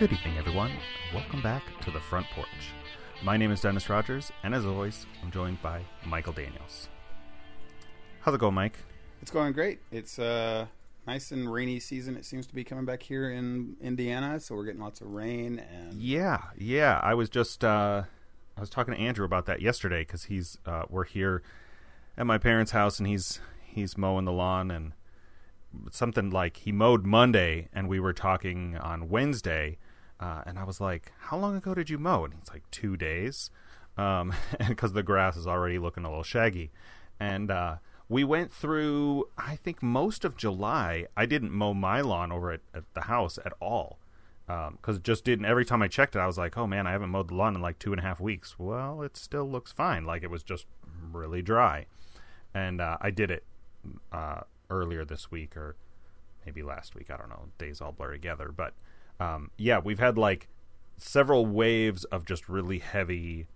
Good evening, everyone. Welcome back to the front porch. My name is Dennis Rogers, and as always, I'm joined by Michael Daniels. How's it going, Mike? It's going great. It's a nice and rainy season. It seems to be coming back here in Indiana, so we're getting lots of rain and Yeah, yeah. I was just uh, I was talking to Andrew about that yesterday because he's uh, we're here at my parents' house and he's he's mowing the lawn and something like he mowed Monday and we were talking on Wednesday uh, and I was like, "How long ago did you mow?" And he's like, two days," um, because the grass is already looking a little shaggy. And uh, we went through, I think, most of July. I didn't mow my lawn over at, at the house at all because it just didn't. Every time I checked it, I was like, "Oh man, I haven't mowed the lawn in like two and a half weeks." Well, it still looks fine. Like it was just really dry, and uh, I did it uh, earlier this week or maybe last week. I don't know. Days all blur together, but um, yeah, we've had like several waves of just really heavy,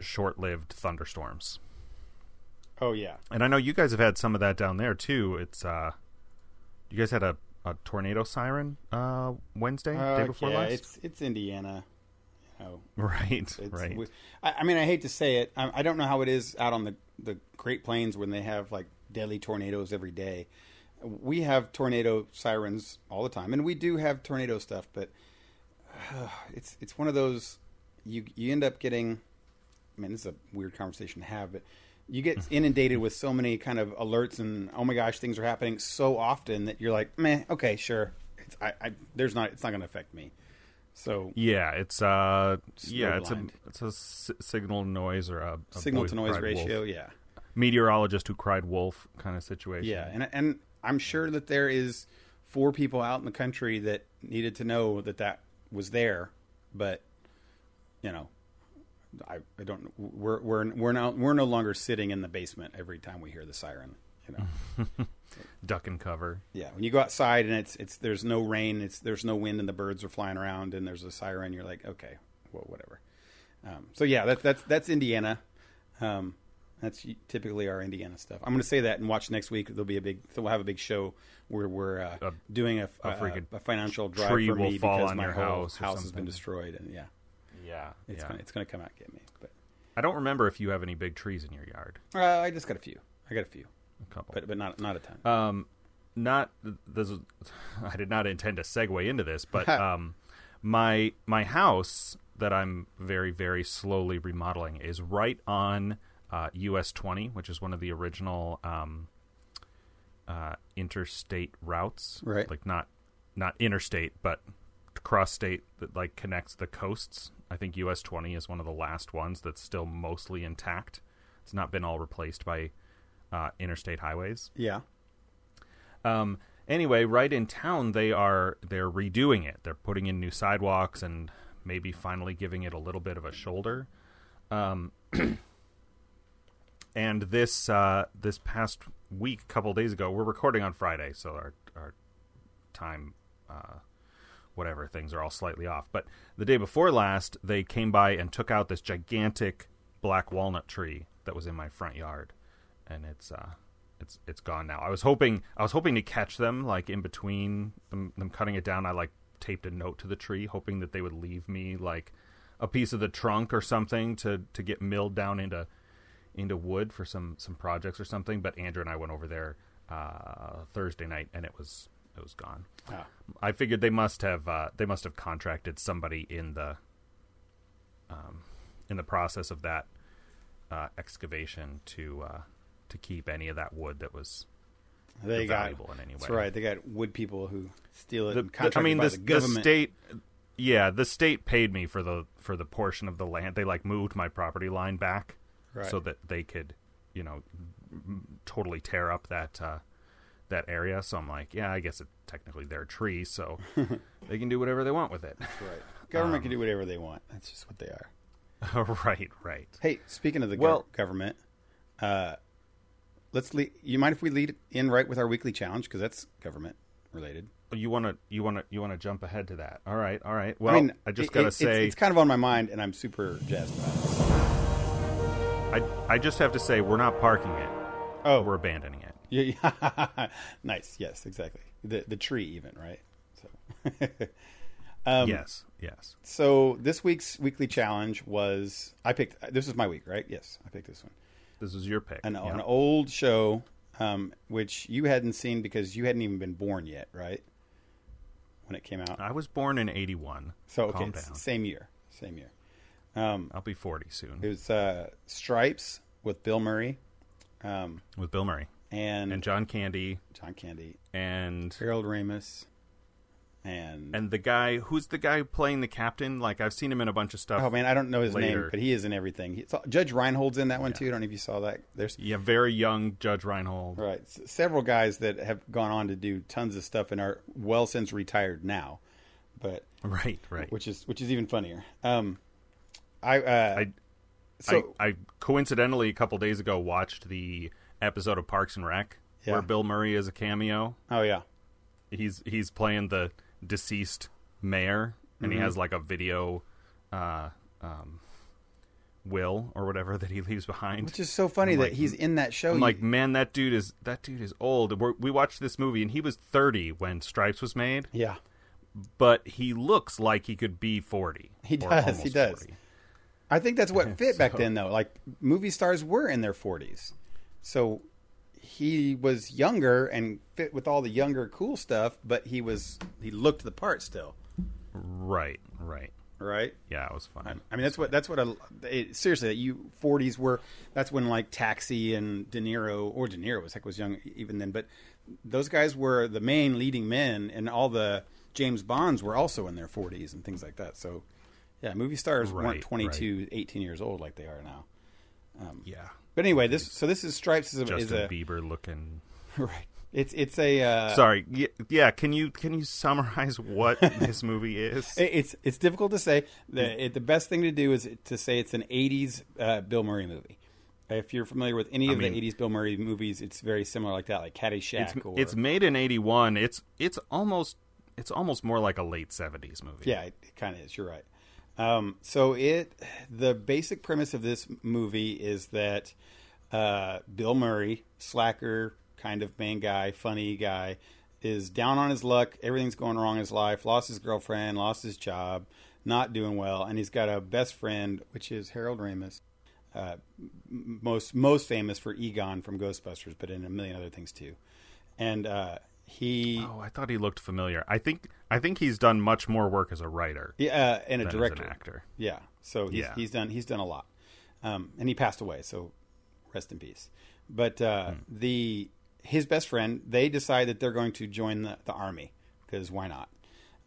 short-lived thunderstorms. oh yeah, And I know you guys have had some of that down there too. It's uh, you guys had a, a tornado siren uh Wednesday, day Uh, before yeah. last, It's it's Indiana. You know, right? it's, right. we- I, I mean, I hate to say it. I, I don't know how it is out on the the Great Plains when they have like deadly tornadoes every day. We have tornado sirens all the time, and we do have tornado stuff, but uh, it's it's one of those you you end up getting. I mean, this is a weird conversation to have, but you get inundated with so many kind of alerts and oh my gosh, things are happening so often that you're like, meh, okay, sure. It's, I, I there's not it's not going to affect me. So Yeah, it's uh, yeah, it's a it's a s- signal to noise or a, a signal to noise ratio, wolf. yeah. meteorologist who cried wolf kind of situation. Yeah, and and I'm sure that there is four people out in the country that needed to know that that was there, but you know, I, I don't. We're we're we're now we're no longer sitting in the basement every time we hear the siren. You know, duck and cover. yeah. When you go outside and it's it's there's no rain, it's there's no wind, and the birds are flying around, and there's a siren. You're like, okay, well, whatever. Um, so yeah, that's that's that's Indiana. Um, that's typically our Indiana stuff. I'm going to say that and watch next week. There'll be a big. So we'll have a big show where we're uh, A- doing a, a a, a financial drive tree for will me fall because on my your whole house house has been destroyed, and yeah, Yeah, it's yeah. gonna it's gonna come out and get me. But I don't remember if you have any big trees in your yard. uh, I just got a few. I got a few, A couple. but but not not a ton. Um, not this. is- I did not intend to segue into this, but um, my my house that I'm very very slowly remodeling is right on uh, US 20, which is one of the original um, uh, interstate routes. Right. Like not not interstate, but cross state that like connects the coasts. I think US 20 is one of the last ones that's still mostly intact. It's not been all replaced by uh, interstate highways. yeah, Um, anyway, right in town, they are they're redoing it. They're putting in new sidewalks and maybe finally giving it a little bit of a shoulder. Um, and this uh, this past week, a couple days ago, we're recording on Friday, so our our time, uh, whatever things are all slightly off. But the day before last, they came by and took out this gigantic black walnut tree that was in my front yard, and it's uh, it's it's gone now. I was hoping I was hoping to catch them like in between them, them cutting it down. I like taped a note to the tree, hoping that they would leave me like a piece of the trunk or something to to get milled down into into wood for some some projects or something. But Andrew and I went over there uh, Thursday night, and it was it was gone. Ah. I figured they must have uh, they must have contracted somebody in the um, in the process of that uh, excavation to uh, to keep any of that wood that was they got. valuable in any way. That's right. They got wood people who steal it. The, and the- I mean, the, the the state, yeah, the state paid me for the for the portion of the land. They like moved my property line back Right. so that they could, you know, totally tear up that uh, that area. So I'm like, yeah, I guess it's technically their tree, so they can do whatever they want with it. right. Government can do whatever they want. That's just what they are. right, right. Hey, speaking of the Well- government, uh, let's lead, you mind if we lead in right with our weekly challenge because that's government related. You want to you want to you want to jump ahead to that? All right, all right. Well, I, mean, I just it- gotta it- it's- say, it's, kind of on my mind, and I'm super jazzed about it. I I just have to say, we're not parking it. Oh, We're abandoning it. Yeah, nice. Yes, exactly. The the tree even right. So, Um, yes, yes. So this week's weekly challenge was I picked. This is my week, right? Yes, I picked this one. This is your pick. An, yeah. an old show, um, which you hadn't seen because you hadn't even been born yet, right? When it came out. I was born in '81. So okay, Calm it's down. same year, same year. Um, I'll be 40 soon it was uh, Stripes with Bill Murray, um, with Bill Murray and, and John Candy John Candy, and Harold Ramis, and, and the guy who's the guy playing the captain. Like I've seen him in a bunch of stuff. oh man, I don't know his name, but he is in everything. He, Judge Reinhold's in that one Yeah. too. I don't know if you saw that. There's Yeah, very young Judge Reinhold. Right. S- several guys that have gone on to do tons of stuff and are well since retired now, but Right, right. which is which is even funnier. Um, I, uh, I, so I, I coincidentally a couple days ago watched the episode of Parks and Rec Yeah. where Bill Murray is a cameo. oh yeah, He's he's playing the deceased mayor, and Mm-hmm. he has like a video, uh, um, will or whatever that he leaves behind. which is so funny I'm that like- he's in that show. I'm like, man, that dude is that dude is old. We're, we watched this movie, and he was 30 when Stripes was made, yeah, but he looks like he could be 40. He does, he does. 40. I think that's what fit back then though. Like movie stars were in their forties, so he was younger and fit with all the younger cool stuff, but he was he looked the part still, Right, right. right? Yeah, it was fun. I mean, that's what that's what a it, seriously. You forties were that's when like Taxi and De Niro or De Niro was heck was young even then, but those guys were the main leading men, and all the James Bonds were also in their forties and things like that. So, yeah, movie stars weren't Right, 22, 18 years old like they are now. yeah. But anyway, this so this is Stripes is a, is Justin a Bieber looking. right. It's it's a uh, Sorry. Yeah, yeah. Can you can you summarize what this movie is? It's it's difficult to say. The it, the best thing to do is to say it's an '80s uh, Bill Murray movie. If you're familiar with any I of mean- the '80s Bill Murray movies, it's very similar like that, like Caddyshack. It's, or, it's made in '81. It's it's almost it's almost more like a late '70s movie. yeah, it, it kind of is. You're right. Um, so it the basic premise of this movie is that uh, Bill Murray, slacker kind of main guy, funny guy, is down on his luck. Everything's going wrong in his life. Lost his girlfriend, lost his job, not doing well, and he's got a best friend, which is Harold Ramis. Uh, most most famous for Egon from Ghostbusters, but in a million other things too. And uh, he, Oh, I thought he looked familiar. I think I think he's done much more work as a writer yeah, uh, and a director. actor. Yeah. So he's, Yeah. he's done he's done a lot, um, and he passed away. So rest in peace. But uh, Hmm. the his best friend they decide that they're going to join the, the army because why not?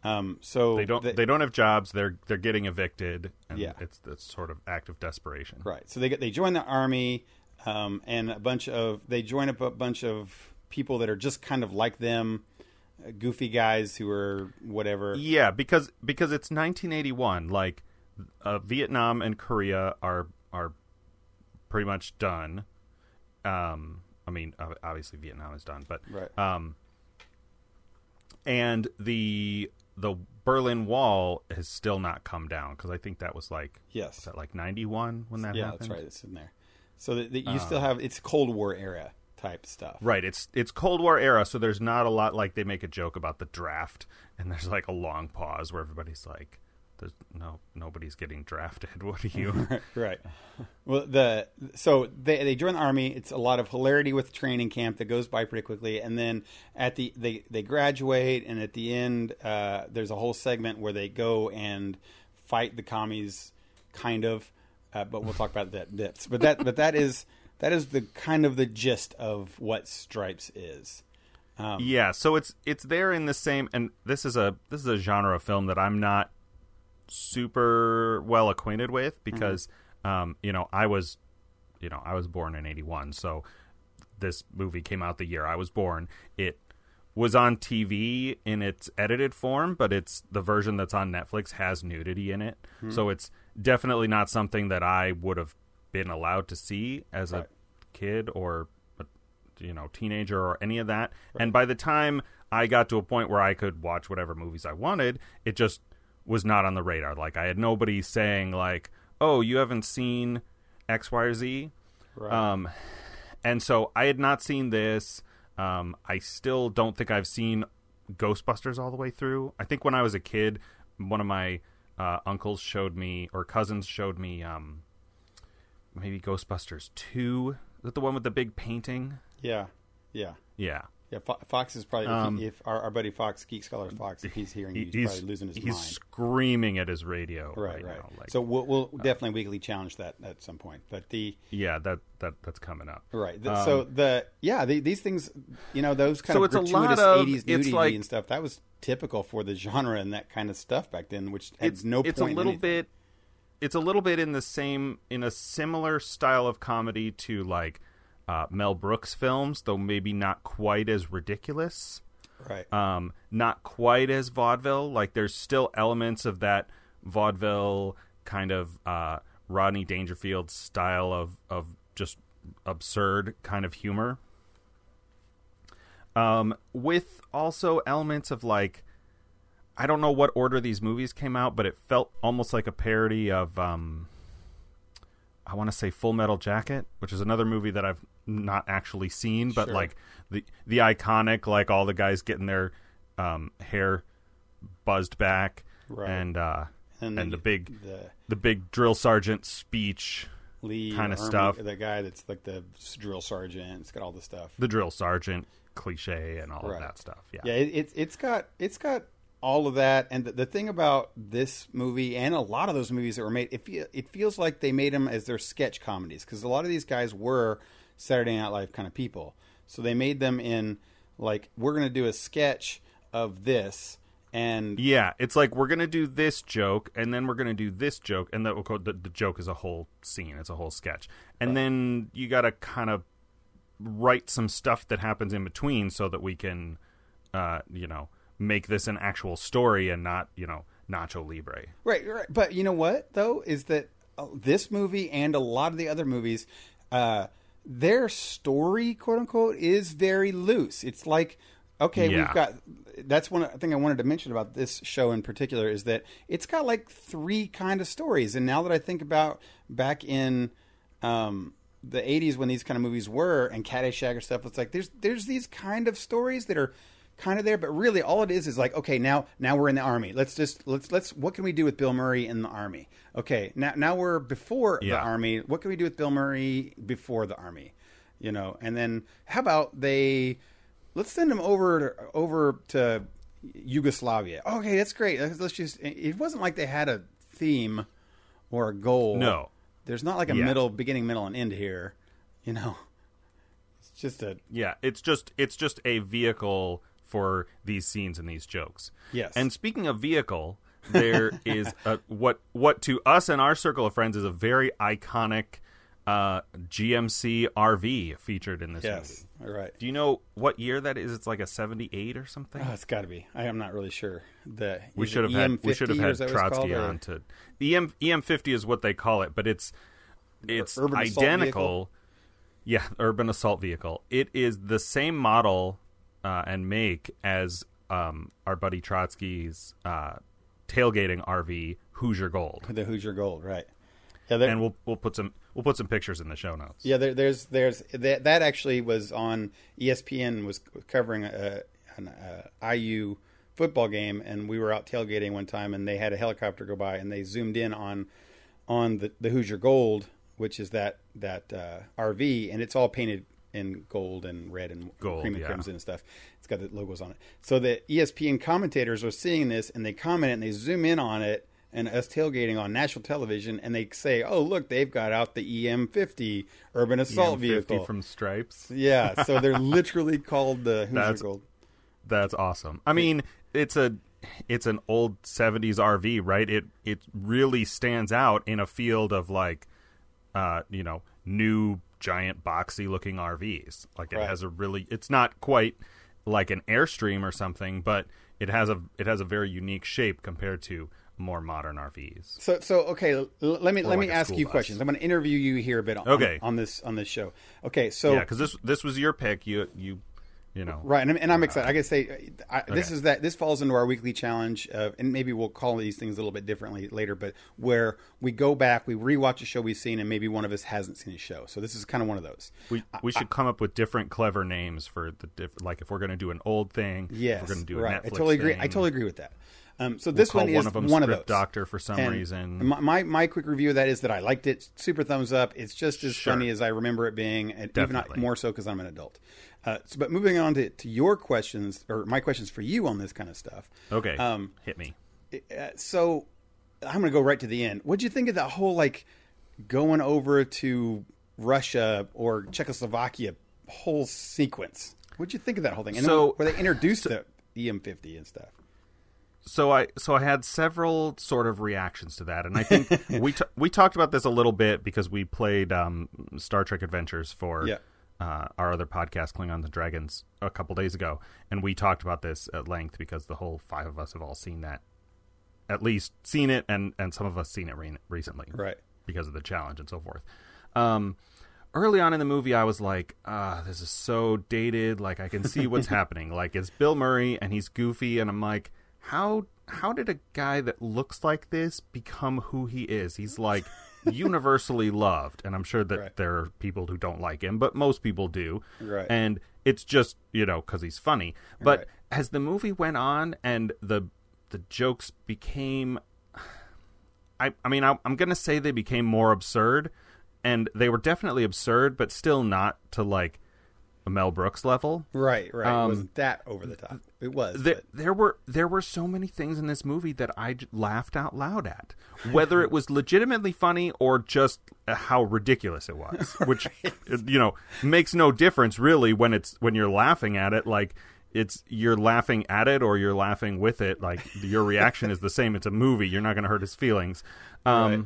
Um, so They don't they, they don't have jobs. They're they're getting evicted, and Yeah. it's it's sort of act of desperation. right. So they get they join the army, um, and a bunch of they join up a bunch of people that are just kind of like them, uh, goofy guys who are whatever. Yeah, because because it's 1981. Like uh, Vietnam and Korea are are pretty much done. Um, I mean, obviously Vietnam is done, but Right. um, and the the Berlin Wall has still not come down because I think that was like Yes. was that like 91 when that yeah, happened. that's right. It's in there. So that, that you Uh. still have it's Cold War era type stuff. Right, it's it's Cold War era, so there's not a lot like they make a joke about the draft, and there's like a long pause where everybody's like, "There's no nobody's getting drafted. What are you?" right. Well, the so they they join the army. It's a lot of hilarity with training camp that goes by pretty quickly, and then at the they they graduate, and at the end, uh, there's a whole segment where they go and fight the commies, kind of. Uh, but we'll talk about that bits. But that but that is that is the kind of the gist of what Stripes is. Um, yeah, so it's it's there in the same, and this is a this is a genre of film that I'm not super well acquainted with because um, you know I was you know I was born in '81, so this movie came out the year I was born. It was on TV in its edited form, but it's the version that's on Netflix has nudity in it. So it's definitely not something that I would have been allowed to see as Right. a kid or a, you know, teenager or any of that. And by the time I got to a point where I could watch whatever movies I wanted, it just was not on the radar. Like I had nobody saying like, "Oh, you haven't seen X, Y, or Z." right. Um, and so I had not seen this. Um, I still don't think I've seen Ghostbusters all the way through. I think when I was a kid, one of my uh, uncles showed me or cousins showed me um, maybe Ghostbusters two. Is that the one with the big painting? Yeah, yeah, Yeah. yeah. Fo- Fox is probably Um, if, he, if our, our buddy Fox, Geek Scholar Fox, if he's hearing you, he's, he's probably losing his he's mind. screaming at his radio Right, right, right. now. Like, so we'll, we'll definitely weekly challenge that at some point. But the yeah, that that that's coming up. right, the, Um, so the yeah, the, these things, you know, those kind So of it's a lot of- '80s nudity like- and stuff that was typical for the genre and that kind of stuff back then, which had it's no it's a little bit it's a little bit in the same in a similar style of comedy to like uh, Mel Brooks films, though maybe not quite as ridiculous. right. Um, not quite as vaudeville. Like there's still elements of that vaudeville kind of uh, Rodney Dangerfield style of of just absurd kind of humor. Um, with also elements of like I don't know what order these movies came out, but it felt almost like a parody of um I want to say Full Metal Jacket, which is another movie that I've not actually seen, but Sure. like the the iconic like all the guys getting their um hair buzzed back Right. and uh and and the big the the big drill sergeant speech, kinda stuff. The guy that's like the drill sergeant. It's got all the stuff. the drill sergeant cliche and all Right. of that stuff. Yeah. Yeah, it, it's it's got it's got all of that, and the, the thing about this movie and a lot of those movies that were made, it it feels like they made them as their sketch comedies because a lot of these guys were Saturday Night Live kind of people, so they made them in like we're going to do a sketch of this, and Yeah, it's like we're gonna do this joke, and then we're gonna do this joke, and the the, the joke is a whole scene, it's a whole sketch, and then you gotta kind of write some stuff that happens in between so that we can, uh, you know, make this an actual story and not you know Nacho Libre. Right, right. But you know what though is that uh, this movie and a lot of the other movies, uh, their story, quote unquote, is very loose. It's like, okay, Yeah. we've got. That's one thing I wanted to mention about this show in particular is that it's got like three kind of stories. And now that I think about back in um, the '80s when these kind of movies were and Caddyshack or stuff, it's like there's there's these kind of stories that are kind of there, but really all it is is like, okay, now now we're in the army. Let's just let's let's what can we do with Bill Murray in the army? Okay, now now we're before the army. What can we do with Bill Murray before the army? You know, and then how about they let's send him over to, over to Yugoslavia. Okay, that's great. Let's, let's just. It wasn't like they had a theme or a goal. No. there's not like a Yeah. middle, beginning, middle, and end here. You know, it's just a Yeah, it's just it's just a vehicle for these scenes and these jokes. Yes. And speaking of vehicle, there is a, what what to us and our circle of friends is a very iconic uh, GMC RV featured in this yes. movie. All right. Do you know what year that is? It's like a '78 or something. Oh, it's got to be. I am not really sure. The we should have had we should have had is that called, Trotzke or- on to the EM EM50 is what they call it, but it's it's identical. vehicle? Yeah, urban assault vehicle. It is the same model uh, and make as um, our buddy Trotzke's uh, tailgating RV Hoosier Gold, the Hoosier Gold, right? Yeah, there, and we'll we'll put some we'll put some pictures in the show notes. yeah. There, there's there's that that actually was on ESPN was covering a, an uh IU football game, and we were out tailgating one time, and they had a helicopter go by, and they zoomed in on on the, the Hoosier Gold, which is that that uh, RV, and it's all painted in gold and red and Gold, cream and yeah. crimson and stuff. It's got the logos on it. So the ESPN commentators are seeing this, and they comment and they zoom in on it, and us tailgating on national television, and they say, "Oh, look, they've got out the EM50 urban assault EM50 vehicle." from Stripes. yeah, so they're literally called the Hoosier That's- Gold. That's awesome. I mean, it's a it's an old 70s RV, right? It it really stands out in a field of like uh, you know, new giant boxy looking RVs. Like it Right. has a really it's not quite like an Airstream or something, but it has a it has a very unique shape compared to more modern RVs. So, so okay. L- let me let me like a ask you bus. questions. I'm going to interview you here a bit on, Okay. on this on this show. Okay, so yeah, because this this was your pick. You you you know Right, and I'm, and I'm excited. I gotta say, I, this is that this falls into our weekly challenge, uh, and maybe we'll call these things a little bit differently later. But where we go back, we rewatch a show we've seen, and maybe one of us hasn't seen a show. So this is kind of one of those. We we should come up with different clever names for the diff- like if we're going to do an old thing. yeah we're going to do right. a Netflix I totally agree. Thing. I totally agree with that. Um, so this Call one is one of them one of those. doctor for some And reason. My, my my quick review of that is that I liked it. Super thumbs up. It's just as Sure. funny as I remember it being, and even not more so because I'm an adult. Uh, so, but moving on to, to your questions or my questions for you on this kind of stuff. okay, um, hit me. Uh, so I'm going to go right to the end. What'd you think of that whole like going over to Russia or Czechoslovakia whole sequence? What'd you think of that whole thing? And So- then where they introduced the EM50 and stuff. So I so I had several sort of reactions to that, and I think we t- we talked about this a little bit because we played um, Star Trek Adventures for Yeah. uh, our other podcast, Klingons and Dragons, a couple days ago, and we talked about this at length because the whole five of us have all seen that, at least seen it, and and some of us seen it re- recently, Right. because of the challenge and so forth. Um, early on in the movie, I was like, ah, this is so dated. Like, I can see what's happening. Like, it's Bill Murray and he's goofy, and I'm like, how how did a guy that looks like this become who he is? He's like universally loved, and I'm sure that Right. there are people who don't like him, but most people do. Right. And it's just you know because he's funny. But Right. as the movie went on and the the jokes became I, I mean, I, I'm going to say they became more absurd, and they were definitely absurd, but still not to like Mel Brooks level. Right, right. Um, it wasn't that over the top. It was. There, there were there were so many things in this movie that I laughed out loud at, whether it was legitimately funny or just how ridiculous it was, which you know makes no difference really when it's when you're laughing at it. Like it's you're laughing at it or you're laughing with it. Like your reaction is the same. It's a movie. You're not going to hurt his feelings. Um, Right.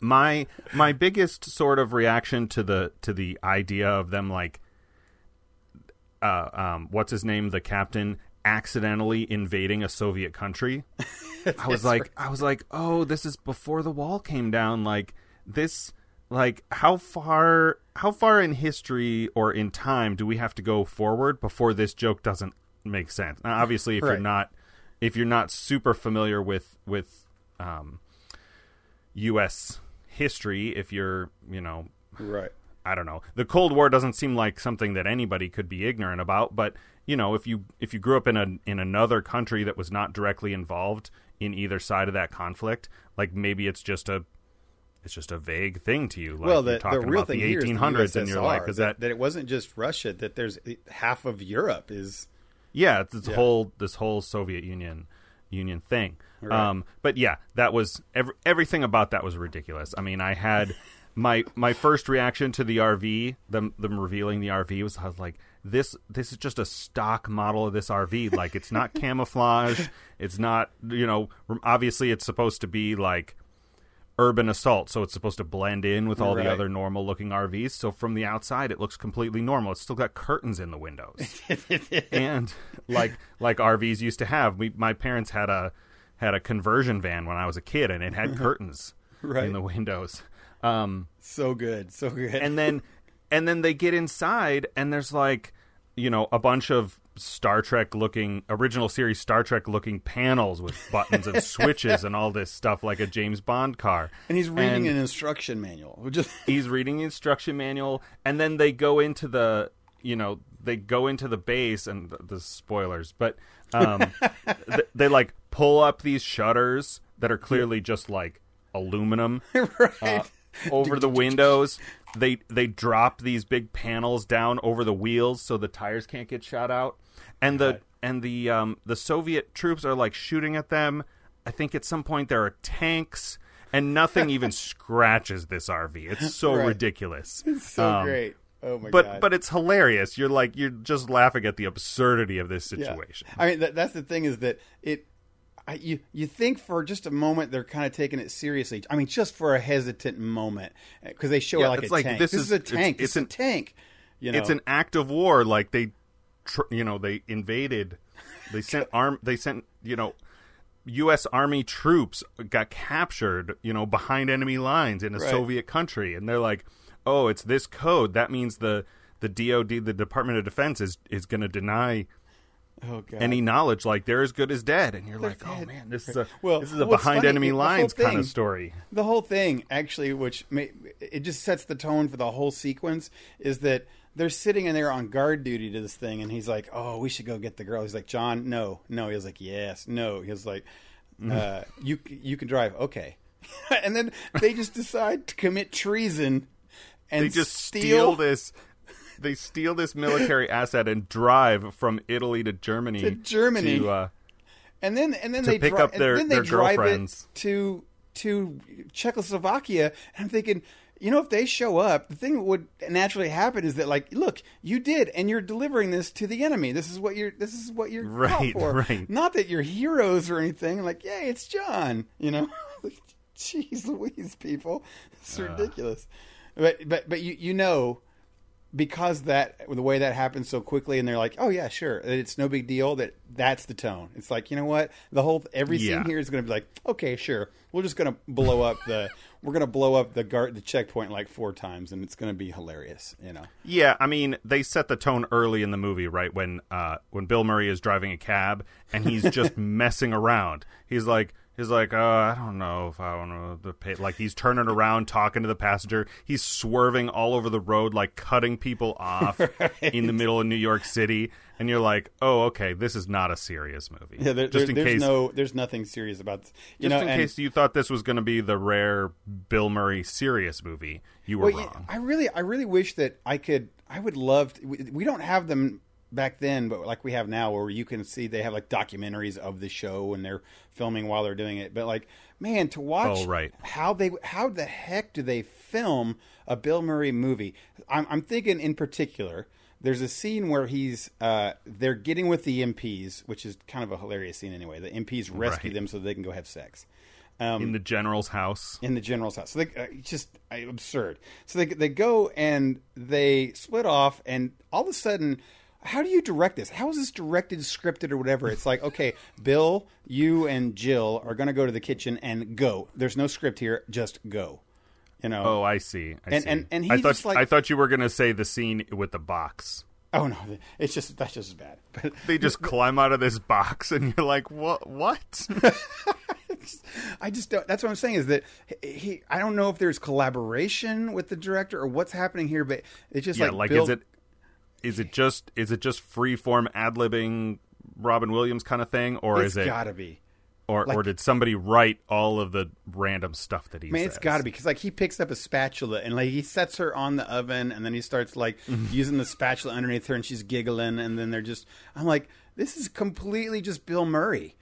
my my biggest sort of reaction to the to the idea of them like uh um what's his name the captain accidentally invading a soviet country i was like i was like oh this is before the wall came down like this like how far how far in history or in time do we have to go forward before this joke doesn't make sense now obviously if Right. you're not if you're not super familiar with with um us history if you're you know right. I don't know. The Cold War doesn't seem like something that anybody could be ignorant about, but you know, if you if you grew up in a in another country that was not directly involved in either side of that conflict, like maybe it's just a it's just a vague thing to you. Like well, the, the talking real about thing the here is the 1800s, and you're like, USSR, that, that it wasn't just Russia? That there's half of Europe is yeah, it's this Yeah. whole this whole Soviet Union Union thing. Right. Um, but yeah, that was every, everything about that was ridiculous. I mean, I had my my first reaction to the RV, them them revealing the RV was I was like, this this is just a stock model of this RV. Like it's not camouflage. It's not you know obviously it's supposed to be like urban assault, so it's supposed to blend in with all Right. the other normal looking RVs. So from the outside, it looks completely normal. It's still got curtains in the windows, and like like RVs used to have. We my parents had a had a conversion van when I was a kid, and it had curtains Right. in the windows. Um, so good, so good. and then and then they get inside and there's like you know a bunch of Star Trek looking original series Star Trek looking panels with buttons and switches and all this stuff like a James Bond car. And he's reading And an instruction manual. he's reading the instruction manual and then they go into the you know they go into the base and the, the spoilers but um th- they like pull up these shutters that are clearly just like aluminum right. uh, over the windows. They they drop these big panels down over the wheels so the tires can't get shot out. And the and the um the Soviet troops are like shooting at them. I think at some point there are tanks and nothing even scratches this RV. It's so Right. ridiculous. It's so Um, great. Oh my But god. but it's hilarious. You're like you're just laughing at the absurdity of this Yeah. situation. I mean, that, that's the thing is that it. I, you you think for just a moment they're kind of taking it seriously. I mean, just for a hesitant moment uh, because they show Yeah, it like it's a like, tank. this This, is- is, a it's- tank. it's It's, an- a tank. You know, it's an act of war like they tr- you know they invaded they sent arm they sent you know US army troops got captured you know behind enemy lines in a Right. Soviet country and they're like oh it's this code that means the the DOD the Department of Defense is is going to deny oh any knowledge like they're as good as dead and you're They're like oh man this is a Well, this is a behind funny, enemy lines kind of story the whole thing actually which may, it just sets the tone for the whole sequence is that they're sitting in there on guard duty to this thing, and he's like, "Oh, we should go get the girl." He's like, "John, no, no." He was like, "Yes, no." He was like, uh, "You you can drive, okay." and then they just decide to commit treason and They just steal this. They steal this military asset and drive from Italy to Germany. To Germany. to, uh, and then and then they pick dri- up their- and then they drive girlfriends. it to to Czechoslovakia. And I'm thinking, you know, if they show up, the thing that would naturally happen is that, like, look, you did, and you're delivering this to the enemy. This is what you're. This is what you're Right, for. right. Not that you're heroes or anything. Like, yay, it's John. You know, jeez Louise, people, it's ridiculous. But but but you you know because that the way that happens so quickly and they're like oh yeah sure it's no big deal that that's the tone it's like you know what the whole every Yeah. scene here is going to be like okay sure we're just going to blow up the we're going to blow up the guard the checkpoint like four times and it's going to be hilarious you know Yeah, I mean, they set the tone early in the movie, right? When uh, when Bill Murray is driving a cab and he's just messing around. He's like, he's like, uh, I don't know if I want to pay. Like he's turning around, talking to the passenger. He's swerving all over the road, like cutting people off in the middle of New York City. And you're like, oh, okay, this is not a serious movie. yeah there, just there- in there's case, no there's nothing serious about this. you just know in and- case you thought this was going to be the rare Bill Murray serious movie, you were Well, wrong. I really, I really wish that I could. I would love. To, we, we don't have them back then, but like we have now, where you can see they have like documentaries of the show and they're filming while they're doing it. But like, man, to watch Oh, right. how they, how the heck do they film a Bill Murray movie? I'm, I'm thinking in particular. There's a scene where he's uh, they're getting with the MPs, which is kind of a hilarious scene anyway. The MPs rescue Right. them so they can go have sex. Um, in the general's house. in the general's house. So they uh, just uh, absurd. So they they go and they split off, and all of a sudden, how do you direct this? How is this directed, scripted, or whatever? It's like, okay, Bill, you and Jill are going to go to the kitchen and go. There's no script here, just go. You know. Oh, I see. I And- see. and- and I thought just, like- I thought you were gonna say the scene with the box. Oh no, it's just that's just as bad. But They just climb out of this box, and you're like, "What? What?" I just don't. That's what I'm saying is that he. he I don't know if there's collaboration with the director or what's happening here, but it's just yeah, like, like Bill, is it is it just is it just free form ad libbing Robin Williams kind of thing, or It's is it gotta be. or like- or did somebody write all of the random stuff that he? Man, says? it's got to be because like he picks up a spatula and like he sets her on the oven and then he starts like using the spatula underneath her and she's giggling and then they're just I'm like this is completely just Bill Murray,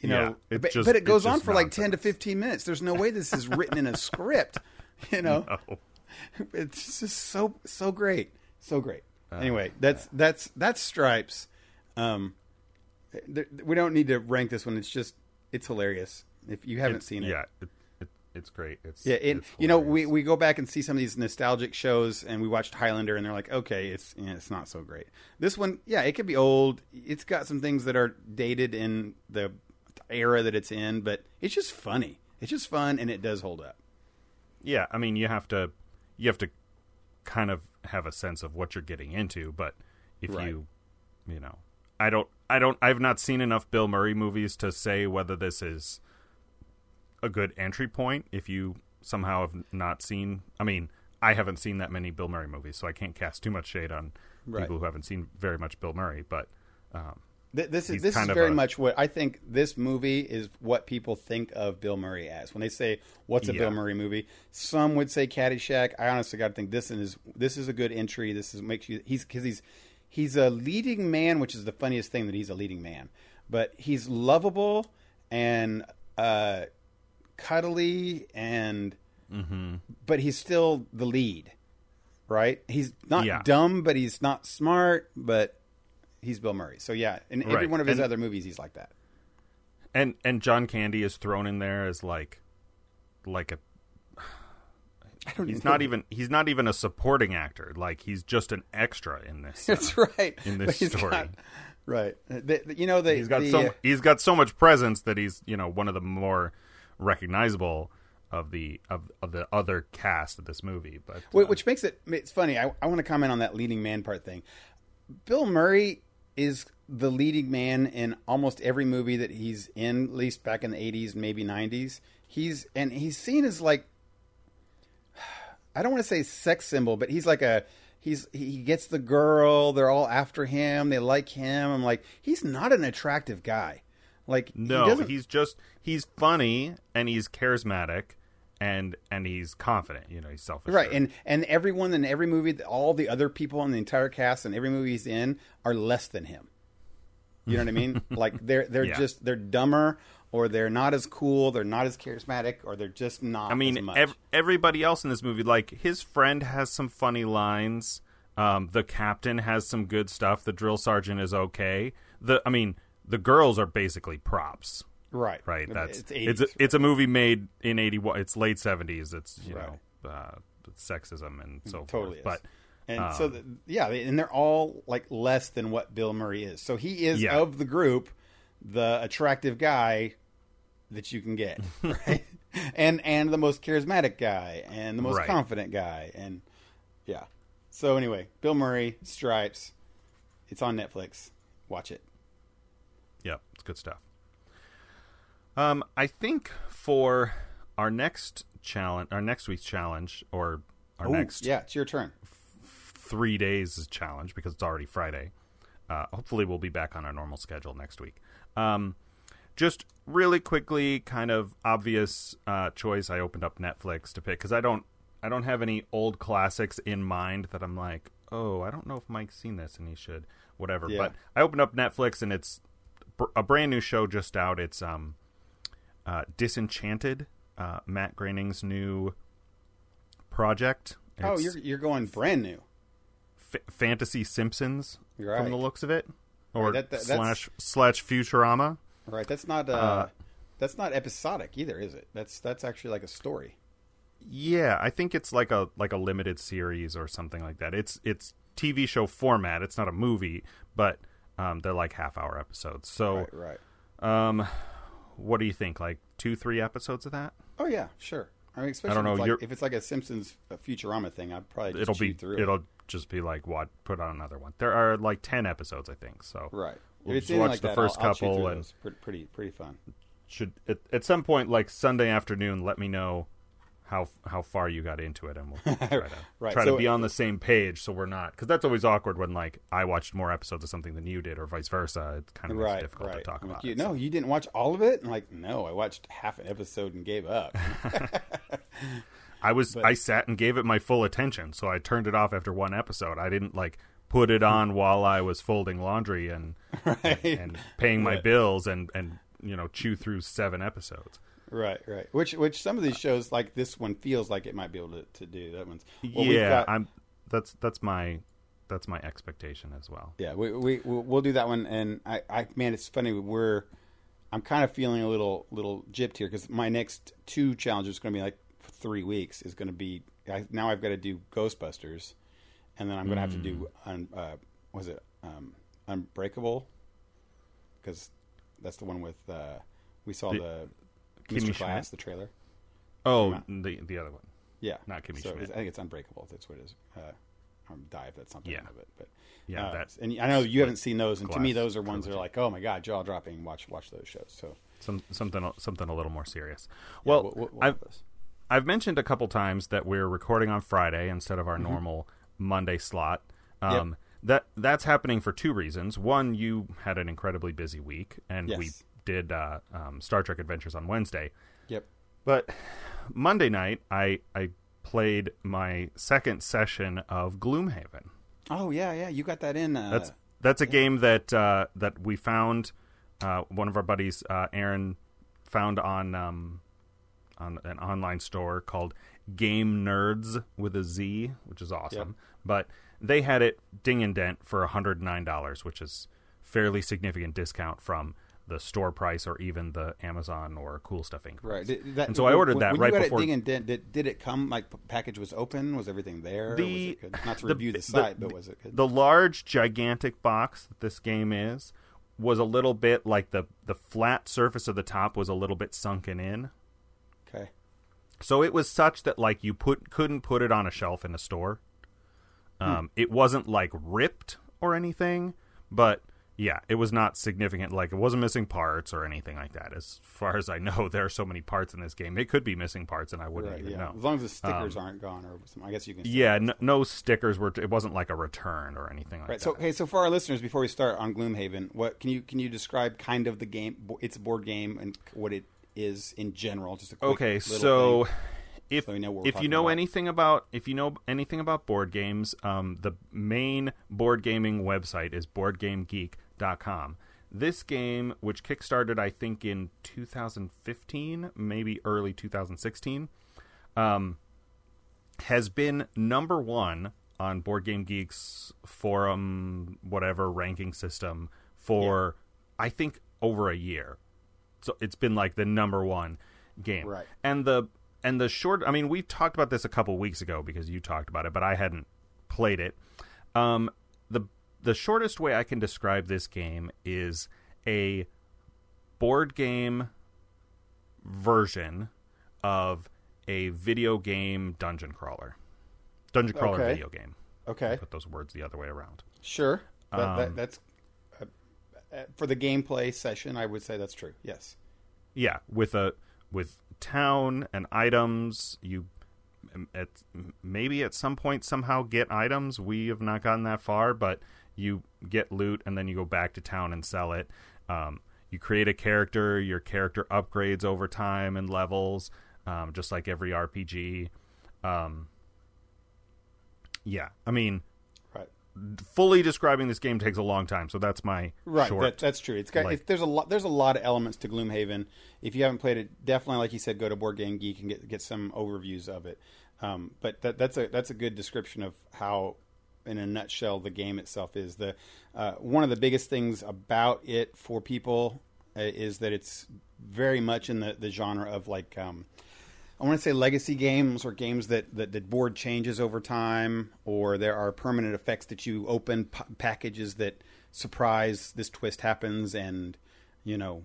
you know. Yeah, but, just- but it goes on for like ten to fifteen minutes. There's no way this is written in a script, you know. Oh. It's just so so great, so great. Uh, anyway, that's that's that's Stripes. Um, th- we don't need to rank this one. It's just it's hilarious. If you haven't seen it, Yeah, it, it, it's great. It's yeah, it, it's you know, we, hilarious. we go back and see some of these nostalgic shows, and we watched Highlander, and they're like, okay, it's yeah, it's not so great. This one, yeah, it could be old. It's got some things that are dated in the era that it's in, but it's just funny. It's just fun, and it does hold up. yeah. I mean, you have to you have to kind of have a sense of what you're getting into, but if Right. you you know, I don't I don't I've not seen enough Bill Murray movies to say whether this is a good entry point if you somehow have not seen I mean, I haven't seen that many Bill Murray movies, so I can't cast too much shade on Right. people who haven't seen very much Bill Murray, but um, Th- This is this is very a- much what I think. This movie is what people think of Bill Murray as when they say, "What's a Yeah. Bill Murray movie?" Some would say Caddyshack. I honestly got to think this is this is a good entry. This is makes you he's because he's he's a leading man, which is the funniest thing that he's a leading man. But he's lovable and uh, cuddly and Mm-hmm. but he's still the lead, right? He's not Yeah. dumb, but he's not smart, but he's Bill Murray. So yeah, in every Right. one of his And- other movies, he's like that. and and John Candy is thrown in there as like like a I don't he's know. not even he's not even a supporting actor like he's just an extra in this uh, That's right. in this story. got- right. The- the- you know, the, he's got the, so uh, he's got so much presence that he's you know one of the more recognizable of the of, of the other cast of this movie but uh, which makes it it's funny. I, I want to comment on that leading man part thing. Bill Murray is the leading man in almost every movie that he's in, at least back in the '80s, maybe '90s. He's and he's seen as like I don't want to say sex symbol, but he's like a he's he gets the girl. They're all after him. They like him. I'm like, he's not an attractive guy. Like No, he he's just he's funny and he's charismatic and and he's confident. You know, he's self right. And and everyone in every movie, all the other people in the entire cast and every movie he's in are less than him. You know what I mean? like they're they're Yeah. just they're dumber or they're not as cool. They're not as charismatic or they're just not. I mean, as much. ev- everybody else in this movie, like his friend has some funny lines. Um, the captain has some good stuff. The drill sergeant is okay. The I mean, the girls are basically props, right, right? That's it's it's 80s, a, it's a movie made in eighty one. It's late seventies. It's you Right. know uh, it's sexism and so totally forth. is. But And so, the, yeah, and they're all like less than what Bill Murray is. So he is Yeah. of the group, the attractive guy that you can get, right? and and the most charismatic guy, and the most Right. confident guy, and yeah. So anyway, Bill Murray, Stripes, it's on Netflix. Watch it. Yeah, it's good stuff. Um, I think for our next challenge, our next week's challenge, or our Ooh, next yeah, it's your turn. three days challenge because it's already Friday. Uh, hopefully, we'll be back on our normal schedule next week. Um, just really quickly, kind of obvious uh, choice. I opened up Netflix to pick because I don't, I don't have any old classics in mind that I'm like, oh, I don't know if Mike's seen this and he should, whatever. Yeah. But I opened up Netflix and it's br- a brand new show just out. It's um, uh, Disenchanted, uh, Matt Groening's new project. oh, you're you're going brand new. F- Fantasy Simpsons You're from the looks of it, or that- that- slash slash Futurama. Right. That's not uh, Uh, that's not episodic either, is it? That's that's actually like a story. Yeah, I think it's like a like a limited series or something like that. It's it's TV show format. It's not a movie, but um, they're like half hour episodes. So, Right. Right. um, what do you think? Like two, three episodes of that? Oh yeah, sure. I mean, especially don't know, if, it's like, if it's like a Simpsons uh, Futurama thing, I'd probably just it'll be through it. it'll just be like what put on another one. There are like ten episodes, I think. So right. We'll if it's just watch like the that, first I'll, I'll couple through and- those. Pretty pretty fun. should at, at some point like Sunday afternoon let me know how how far you got into it and we'll try to Right, try so- to be on the same page so we're not because that's always awkward when like I watched more episodes of something than you did or vice versa It's kind of Right. difficult Right. to talk I'm like, about you, it. no, you didn't watch all of it. And like, no, I watched half an episode and gave up. I was I sat and gave it my full attention so I turned it off after one episode I didn't like put it on while I was folding laundry and right. and paying my bills and and you know chew through seven episodes Right. Right. Which which some of these shows like this one feels like it might be able to, to do. That one's well, we've yeah got- I'm that's that's my that's my expectation as well Yeah, we we we'll do that one, and I, I man, it's funny. We're I'm kind of feeling a little little gypped here because my next two challenges going to be like three weeks. Is going to be I, now I've got to do Ghostbusters, and then I'm going to have to do Mm. un, uh, was it um, Unbreakable? Because that's the one with uh, we saw the, Kimmy Mr. Class, Schmidt? the trailer. oh the the other one Yeah, Not Kimmy so Schmidt. I think it's Unbreakable. That's what it is. Uh, die if that's something Yeah. of it, but Yeah, uh, that and I know you haven't seen those, and to me, those are ones that are like, oh my god, jaw dropping. Watch watch those shows. So some something something a little more serious. Well, we'll- we'll- we'll I've. I've mentioned a couple times that we're recording on Friday instead of our Mm-hmm. normal Monday slot. Um, That that's happening for two reasons. One, you had an incredibly busy week, and we Yes. Did uh, um, Star Trek Adventures on Wednesday. Yep. But Monday night, I I played my second session of Gloomhaven. Oh yeah, yeah. You got that in. Uh, That's that's a game that uh, that we found. Uh, one of our buddies, uh, Aaron, found on um, on an online store called Game Nerdz with a Z, which is awesome. But they had it ding and dent for hundred nine dollars, which is fairly significant discount from the store price or even the Amazon or Cool Stuff Inc. right. Did- that- And so I ordered when- that when right you got before- It ding and dent, did, did it come like package was open? Was everything there? The-? Not to the- review the, the- site, but was it good? the large gigantic box that this game is was a little bit like the the flat surface of the top was a little bit sunken in okay. so it was such that like you put couldn't put it on a shelf in a store Hmm. um, it wasn't like ripped or anything but yeah, it was not significant. Like it wasn't missing parts or anything like that. As far as I know, there are so many parts in this game. It could be missing parts, and I wouldn't Right, even yeah. know. As long as the stickers aren't gone, or some, I guess you can. Yeah, no, no stickers were. It wasn't like a return or anything like Right. that. So, hey, so for our listeners, before we start on Gloomhaven, what can you can you describe kind of the game, It's a board game, and what it is in general? Just a quick okay, so thing. if So know if you know about. anything about if you know anything about board games, um, the main board gaming website is BoardGameGeek.com. This game, which kickstarted I think in 2015, maybe early 2016, um, has been number one on Board Game Geek's forum, whatever ranking system for I think over a year. So it's been like the number one game, Right. And the and the short. I mean, we talked about this a couple weeks ago because you talked about it, but I hadn't played it. Um, the shortest way I can describe this game is a board game version of a video game dungeon crawler. Dungeon crawler Okay. video game. okay, Put those words the other way around. sure, Um, that, that's uh, uh, for the gameplay session. I would say that's true. Yes. Yeah, with a with town and items, you at maybe at some point somehow get items. We have not gotten that far, but you get loot and then you go back to town and sell it. Um, you create a character. Your character upgrades over time and levels, um, just like every RPG. Um, yeah, I mean, Right. fully describing this game takes a long time, so that's my Right, short. that, that's true. It's got like- it, there's a lot there's a lot of elements to Gloomhaven. If you haven't played it, definitely, like you said, go to Board Game Geek and get get some overviews of it. Um, but that, that's a that's a good description of how, in a nutshell, the game itself is. The uh, one of the biggest things about it for people uh, is that it's very much in the, the genre of like um, I want to say legacy games or games that, that the board changes over time, or there are permanent effects that you open p- packages that surprise this twist happens, and you know,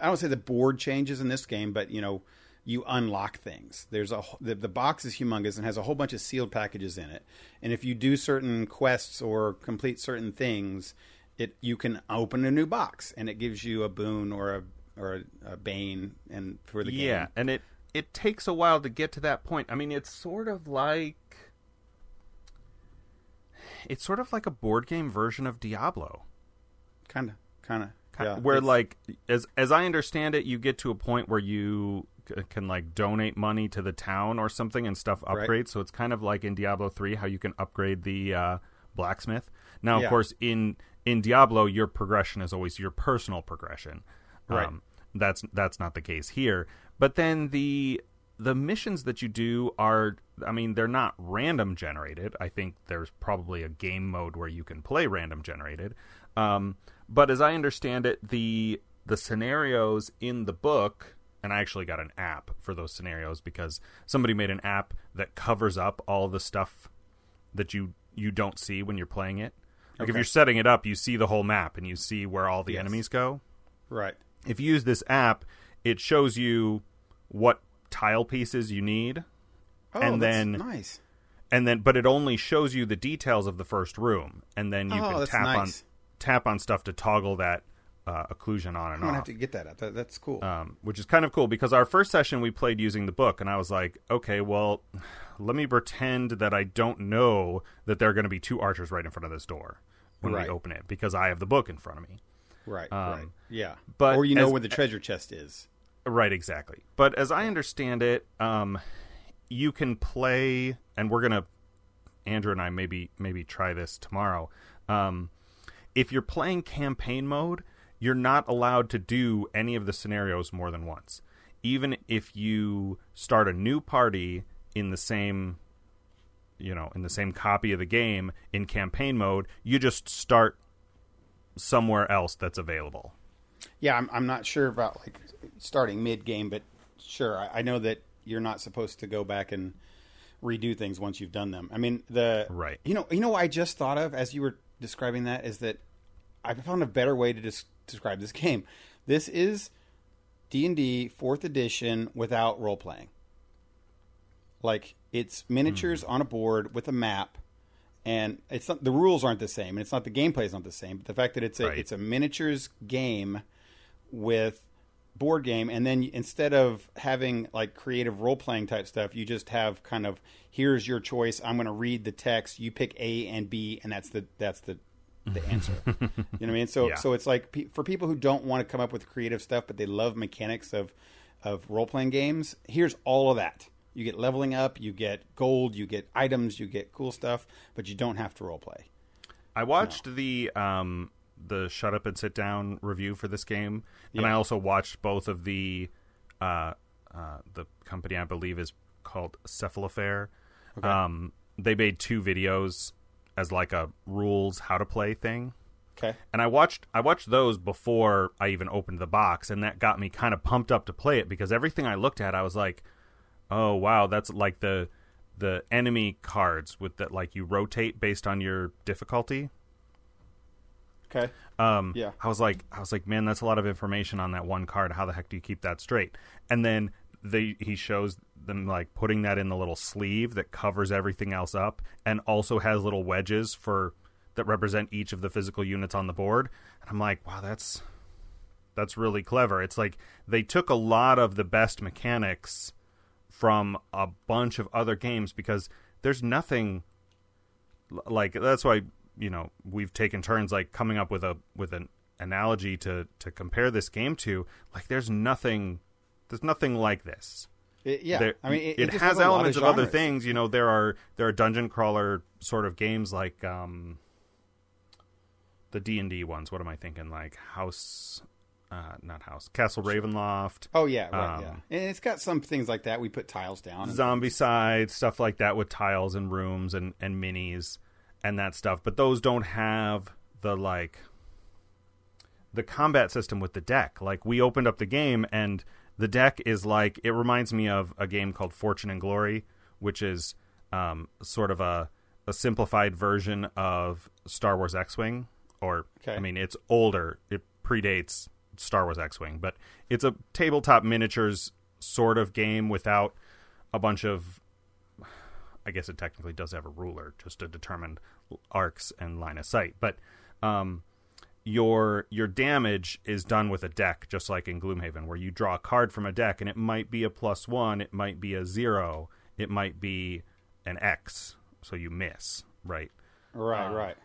I don't say the board changes in this game, but you know, you unlock things. There's a the, the box is humongous and has a whole bunch of sealed packages in it, and if you do certain quests or complete certain things, it you can open a new box, and it gives you a boon or a or a, a bane, and for the game. yeah, and it it takes a while to get to that point. I mean, it's sort of like it's sort of like a board game version of Diablo, kind of, kind of, yeah. where like as as I understand it, you get to a point where you can like donate money to the town or something and stuff Right. upgrades. So it's kind of like in Diablo three how you can upgrade the uh, blacksmith. Now, Yeah. of course, in in Diablo, your progression is always your personal progression. Right. Um, that's that's not the case here. But then the the missions that you do are I mean, they're not random generated. I think there's probably a game mode where you can play random generated. Um, but as I understand it, the the scenarios in the book and I actually got an app for those scenarios because somebody made an app that covers up all the stuff that you you don't see when you're playing it. Like if you're setting it up, you see the whole map and you see where all the Yes. enemies go right. if you use this app, it shows you what tile pieces you need, Oh, And that's then- nice. and then but it only shows you the details of the first room, and then you Oh, can tap nice. on tap on stuff to toggle that uh, occlusion on and I'm gonna off. have to get that up. That, that's cool. um, which is kind of cool because our first session we played using the book, and I was like, okay, well, let me pretend that I don't know that there are going to be two archers right in front of this door when Right. we open it because I have the book in front of me. right. um, right. Yeah. but or you know as- where the treasure chest is. Right, exactly. But as I understand it, um, you can play, and we're gonna Andrew and I maybe maybe try this tomorrow. Um, if you're playing campaign mode, you're not allowed to do any of the scenarios more than once. Even if you start a new party in the same you know, in the same copy of the game in campaign mode, you just start somewhere else that's available. Yeah, I'm, I'm not sure about like starting mid game, but sure, I, I know that you're not supposed to go back and redo things once you've done them. I mean, the Right. You know, you know, what I just thought of as you were describing that is that I found a better way to des- describe this game. This is D and D Fourth Edition without role playing. Like it's miniatures hmm. on a board with a map, and it's not the rules aren't the same, and it's not the gameplay is not the same. But the fact that it's a Right. it's a miniatures game with board game, and then instead of having like creative role playing type stuff, you just have kind of here's your choice. I'm going to read the text. You pick A and B, and that's the that's the the answer. you know what I mean? So Yeah. so it's like pe- for people who don't want to come up with creative stuff, but they love mechanics of of role playing games. Here's all of that. You get leveling up, you get gold, you get items, you get cool stuff, but you don't have to role play. I watched the um the shut up and sit down review for this game, and Yeah. I also watched both of the uh, uh the company I believe is called Cephalofair. Um, they made two videos as like a rules how to play thing. Okay. and I watched I watched those before I even opened the box, and that got me kind of pumped up to play it because everything I looked at, I was like, "Oh wow, that's like the the enemy cards with that like you rotate based on your difficulty." Okay. Um, Yeah. I was like, I was like, man, that's a lot of information on that one card. How the heck do you keep that straight? And then they he shows them like putting that in the little sleeve that covers everything else up, and also has little wedges for that represent each of the physical units on the board. And I'm like, wow, that's that's really clever. It's like they took a lot of the best mechanics from a bunch of other games because there's nothing like that's why you know we've taken turns like coming up with a with an analogy to to compare this game to like there's nothing there's nothing like this It- yeah. There- I mean, it, it, has elements of, other things you know there are there are dungeon crawler sort of games like um the D&D ones what am I thinking like house uh not house castle ravenloft Oh yeah, right. Um, yeah, and it's got some things like that. We put tiles down. zombie side stuff like that with tiles and rooms and and minis and that stuff but those don't have the like the combat system with the deck like we opened up the game and the deck is like it reminds me of a game called fortune and glory which is um, sort of a, a simplified version of star wars x-wing or Okay. i mean it's older it predates star wars x-wing but it's a tabletop miniatures sort of game without a bunch of I guess it technically does have a ruler just to determine arcs and line of sight, but um, your your damage is done with a deck, just like in Gloomhaven, where you draw a card from a deck, and it might be a plus one, it might be a zero, it might be an X, so you miss, right? right, uh, right.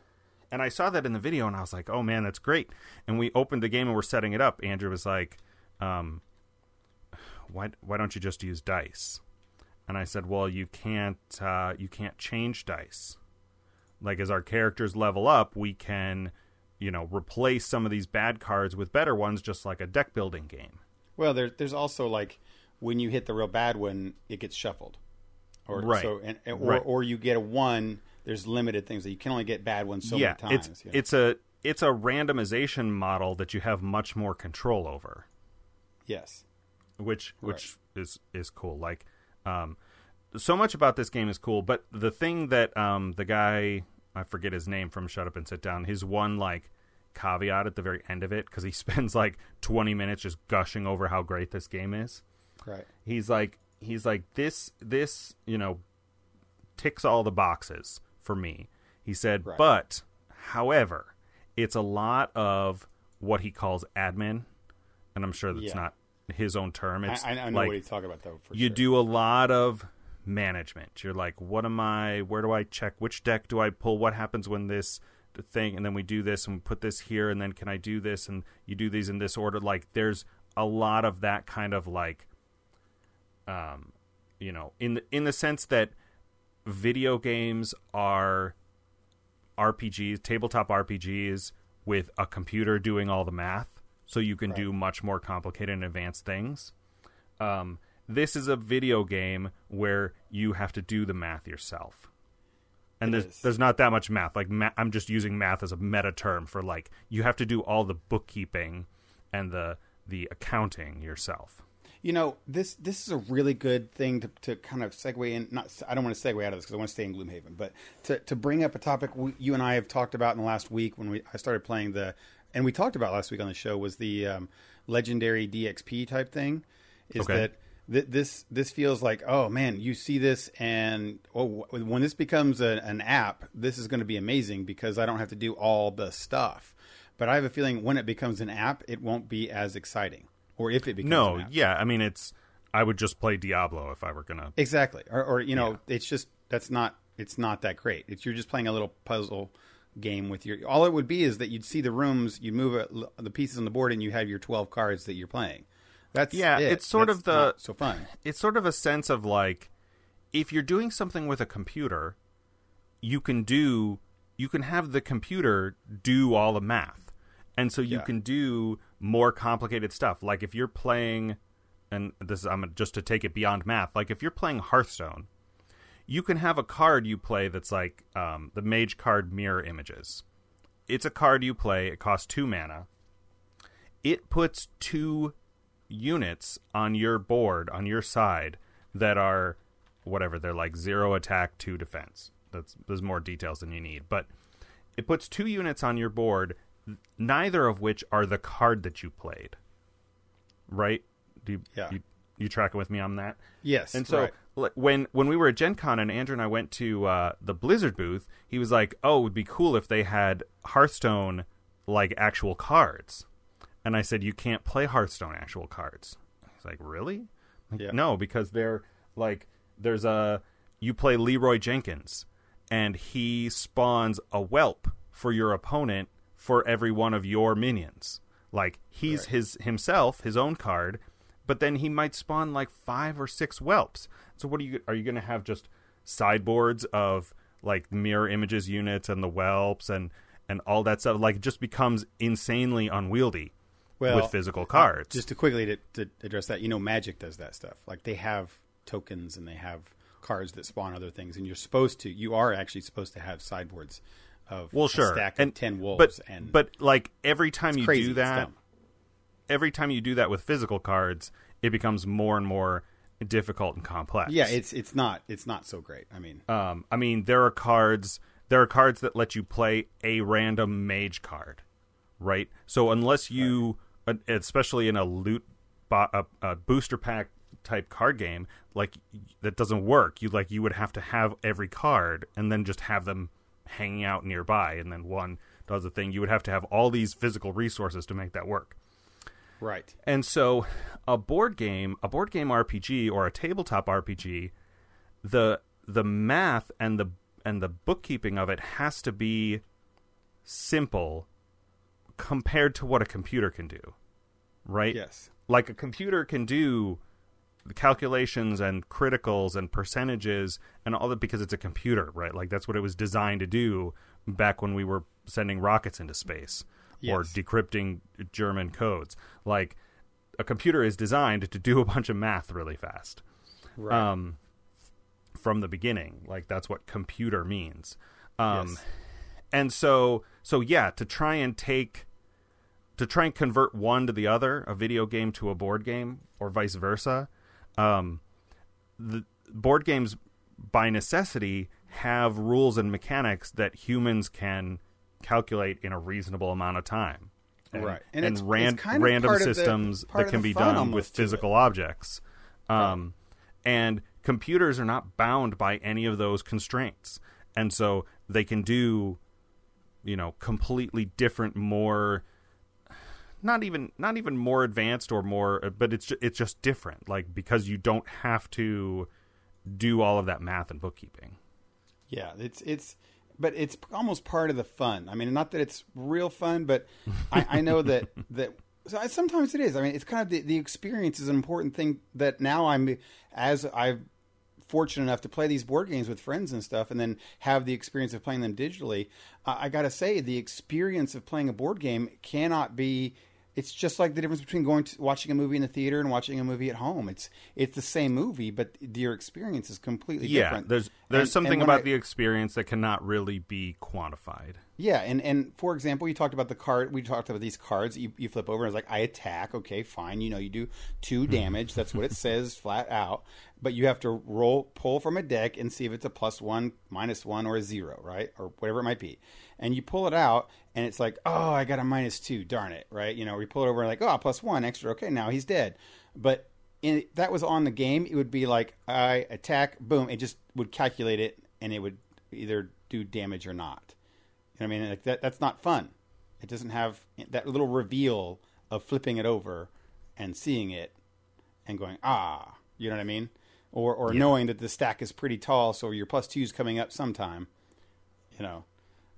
And I saw that in the video, and I was like, "Oh man, that's great!" And we opened the game and we're setting it up. Andrew was like, um, "Why why don't you just use dice?" And I said, "Well, you can't uh, you can't change dice. Like as our characters level up, we can, you know, replace some of these bad cards with better ones, just like a deck building game." Well, there, there's also like when you hit the real bad one, it gets shuffled, or Right. so, and, or, Right. or you get a one. There's limited things that you can only get bad ones so yeah, many times. it's yeah. it's a it's a randomization model that you have much more control over. yes, which which is is cool. Like, um, so much about this game is cool, but the thing that um the guy I forget his name from Shut Up and Sit Down, his one like caveat at the very end of it because he spends like twenty minutes just gushing over how great this game is. right. He's like he's like this this you know ticks all the boxes for me. He said, Right. but however, it's a lot of what he calls admin, and I'm sure that's Yeah. not his own term. It's I, I know like what he's talking about though. For you sure. do a lot of management. You're like, what am I? Where do I check? Which deck do I pull? What happens when this thing? And then we do this and we put this here, and then can I do this? And you do these in this order. Like, there's a lot of that kind of like, um, you know, in the, in the sense that video games are RPGs, tabletop RPGs with a computer doing all the math, so you can Right. do much more complicated and advanced things. Um, this is a video game where you have to do the math yourself. And It there's is. there's not that much math. Like ma- I'm just using math as a meta term for like you have to do all the bookkeeping and the the accounting yourself. You know, this this is a really good thing to, to kind of segue in. Not, I don't want to segue out of this because I want to stay in Gloomhaven, but to, to bring up a topic we, you and I have talked about in the last week when we I started playing the, and we talked about last week on the show was the um, legendary DXP type thing. Is Okay. that th- this this feels like oh man, you see this and oh when this becomes a, an app, this is going to be amazing because I don't have to do all the stuff. But I have a feeling when it becomes an app, it won't be as exciting. Or if it becomes no, an app. yeah. I mean, it's. I would just play Diablo if I were gonna. Exactly. Or, or you know, it's just that's not it's not that great. It's you're just playing a little puzzle game with your. All it would be is that you'd see the rooms, you move the pieces on the board, and you have your twelve cards that you're playing. That's Yeah, it. it's sort That's of the- so fun. It's sort of a sense of like, if you're doing something with a computer, you can do. You can have the computer do all the math, and so you Yeah. can do more complicated stuff. Like if you're playing, and this is I'm just to take it beyond math. Like if you're playing Hearthstone, you can have a card you play that's like um, the mage card mirror images. It's a card you play. It costs two mana. It puts two units on your board on your side that are whatever they're like zero attack, two defense. That's there's more details than you need, but it puts two units on your board, neither of which are the card that you played. Right? Do you, Yeah. you, you tracking with me on that? Yes, And so right. when when we were at Gen Con and Andrew and I went to uh, the Blizzard booth, he was like, "Oh, it would be cool if they had Hearthstone like actual cards." And I said, "You can't play Hearthstone actual cards." He's like, "Really?" Like, Yeah. No, because they're like there's a you play Leroy Jenkins and he spawns a whelp for your opponent for every one of your minions. Like he's Right. his himself, his own card, but then he might spawn like five or six whelps. So what are you are you going to have just sideboards of like mirror images units and the whelps and and all that stuff like it just becomes insanely unwieldy Well, with physical cards. Just to quickly to, to address that, you know, Magic does that stuff. Like they have tokens and they have cards that spawn other things, and you're supposed to. You are actually supposed to have sideboards of well, sure. stack and of ten wolves. But and but like every time you crazy. do that, every time you do that with physical cards, it becomes more and more difficult and complex. yeah, it's it's not it's not so great. I mean, Um, I mean, there are cards. There are cards that let you play a random mage card, right? So unless you, especially in a loot, bo- a, a booster pack type card game, like that doesn't work. You like you would have to have every card and then just have them hanging out nearby, and then one does the thing. You would have to have all these physical resources to make that work. right? And so a board game, a board game RPG or a tabletop RPG, the the math and the and the bookkeeping of it has to be simple compared to what a computer can do. Right? Yes. Like a computer can do the calculations and criticals and percentages and all that because it's a computer, right? Like that's what it was designed to do back when we were sending rockets into space or decrypting German codes. Like a computer is designed to do a bunch of math really fast. Right. Um from the beginning. Like that's what computer means. Um Yes. and so so yeah, to try and take to try and convert one to the other, a video game to a board game, or vice versa. Um, the board games, by necessity, have rules and mechanics that humans can calculate in a reasonable amount of time. And, Right. and, And it's- ran- it's kind of random the- systems part that can be done with physical objects. Um, And computers are not bound by any of those constraints. And so they can do, you know, completely different, more not even not even more advanced or more but it's it's just different like because you don't have to do all of that math and bookkeeping Yeah, it's it's, but it's almost part of the fun. I mean, not that it's real fun, but I, I know that that so I, sometimes it is. I mean, it's kind of the, the experience is an important thing that now I'm as I'm fortunate enough to play these board games with friends and stuff, and then have the experience of playing them digitally. I, I got to say, the experience of playing a board game cannot be. It's just like the difference between going to watching a movie in the theater and watching a movie at home. It's it's the same movie, but your experience is completely yeah different. there's there's And- something and about I- the experience that cannot really be quantified Yeah, and and for example, you talked about the card. We talked about these cards. You, you flip over and it's like I attack. Okay, fine. You know, you do two hmm. damage. That's what it says flat out. But you have to roll, pull from a deck and see if it's a plus one, minus one, or a zero, right, or whatever it might be. And you pull it out, and it's like, oh, I got a minus two. Darn it, right? You know, we pull it over and like, oh, plus one extra. Okay, now he's dead. But in, that was on the game, it would be like I attack, boom, it just would calculate it, and it would either do damage or not. You know what I mean? Like that, that's not fun. It doesn't have that little reveal of flipping it over and seeing it and going ah, you know what I mean? Or or Yeah. knowing that the stack is pretty tall, so your plus two's coming up sometime. You know,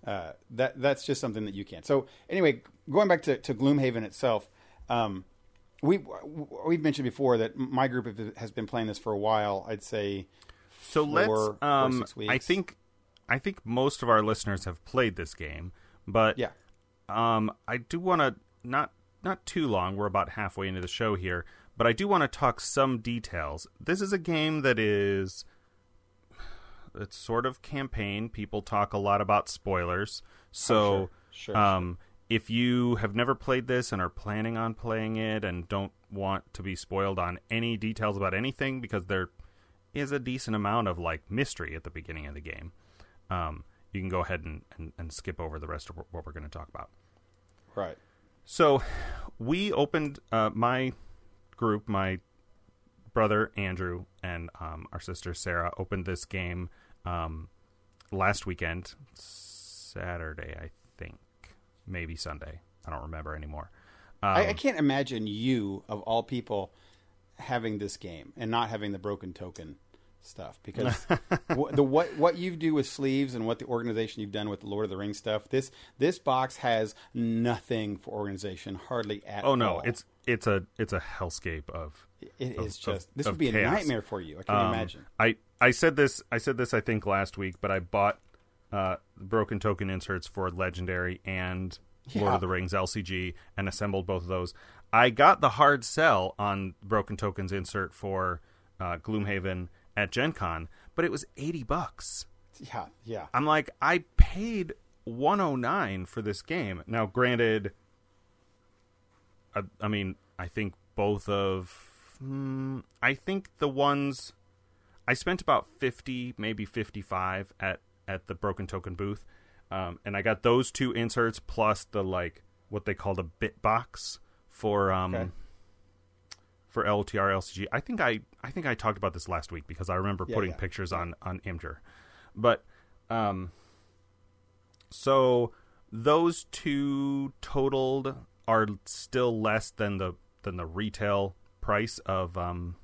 uh, that that's just something that you can't. So anyway, going back to, to Gloomhaven itself, um, we we've mentioned before that my group has been playing this for a while. I'd say So let's. four Um, six weeks. I think, I think most of our listeners have played this game, but yeah, um, I do want to not not too long. We're about halfway into the show here, but I do want to talk some details. This is a game that is it's sort of campaign. People talk a lot about spoilers, so Oh, sure, sure, um, if you have never played this and are planning on playing it and don't want to be spoiled on any details about anything because there is a decent amount of like mystery at the beginning of the game, um, you can go ahead and, and, and skip over the rest of what we're going to talk about. right. So we opened uh, my group, my brother Andrew and um, our sister Sarah opened this game um, last weekend, Saturday, I think, maybe Sunday. I don't remember anymore. Um, I, I can't imagine you of all people having this game and not having the broken token stuff because the what what you do with sleeves and what the organization you've done with the Lord of the Rings stuff this this box has nothing for organization hardly at all. oh no, all. it's it's a it's a hellscape of it of- is just of- this would be a nightmare for you I can Um, imagine I I said this I said this I think last week, but I bought uh, broken token inserts for Legendary and Lord of the Rings LCG and assembled both of those. I got the hard sell on broken tokens insert for uh, Gloomhaven at Gen Con, but it was eighty bucks. yeah yeah I'm like, I paid 109 for this game. Now, granted, I, I mean, I think both of, hmm, I think the ones I spent about 50, maybe 55 at at the Broken Token booth, um, and I got those two inserts plus the like what they call the bit box for um Okay. for LTR LCG. I think I I think I talked about this last week because I remember Yeah, putting yeah. pictures on on Imgur. But um so those two totaled are still less than the than the retail price of um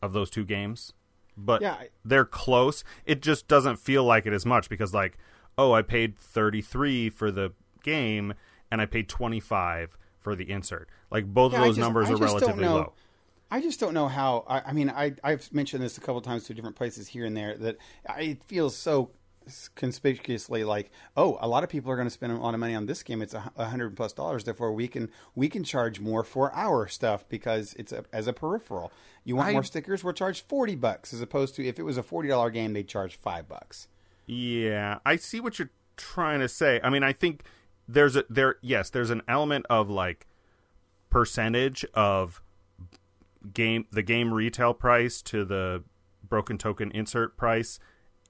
of those two games. But Yeah, I- they're close. It just doesn't feel like it as much because like, oh, I paid 33 for the game and I paid 25 for the insert. Like both Yeah, of those just- numbers I are relatively low. I just don't know how. I, I mean, I, I've mentioned this a couple times to different places here and there that I, it feels so conspicuously like, oh, a lot of people are going to spend a lot of money on this game. It's a a hundred plus dollars. Therefore, we can we can charge more for our stuff because it's a, as a peripheral. You want I- more stickers? We'll charge forty bucks as opposed to if it was a forty dollar game, they'd charge five bucks. Yeah, I see what you're trying to say. I mean, I think there's a there yes, there's an element of like percentage of game the game retail price to the broken token insert price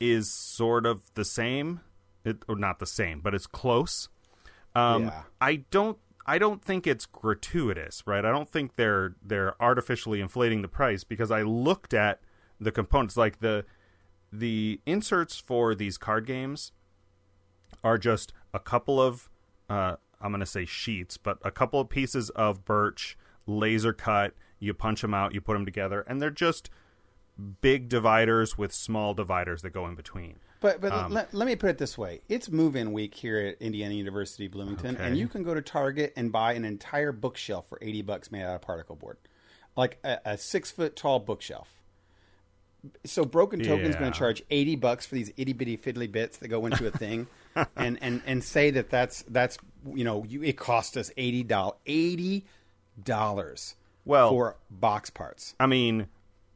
is sort of the same. It, or not the same, but it's close. Um, Yeah. I don't. I don't think it's gratuitous, right? I don't think they're they're artificially inflating the price because I looked at the components, like the the inserts for these card games are just a couple of uh, I'm going to say sheets, but a couple of pieces of birch, laser cut. You punch them out, you put them together, and they're just big dividers with small dividers that go in between. But but Um, let, let me put it this way: it's move-in week here at Indiana University Bloomington, Okay. and you can go to Target and buy an entire bookshelf for eighty bucks made out of particle board, like a, a six-foot tall bookshelf. So Broken Token's Yeah. going to charge eighty bucks for these itty bitty fiddly bits that go into a thing, and, and and say that that's that's you know you, it cost us eighty dollars eighty dollars Well- for box parts. I mean,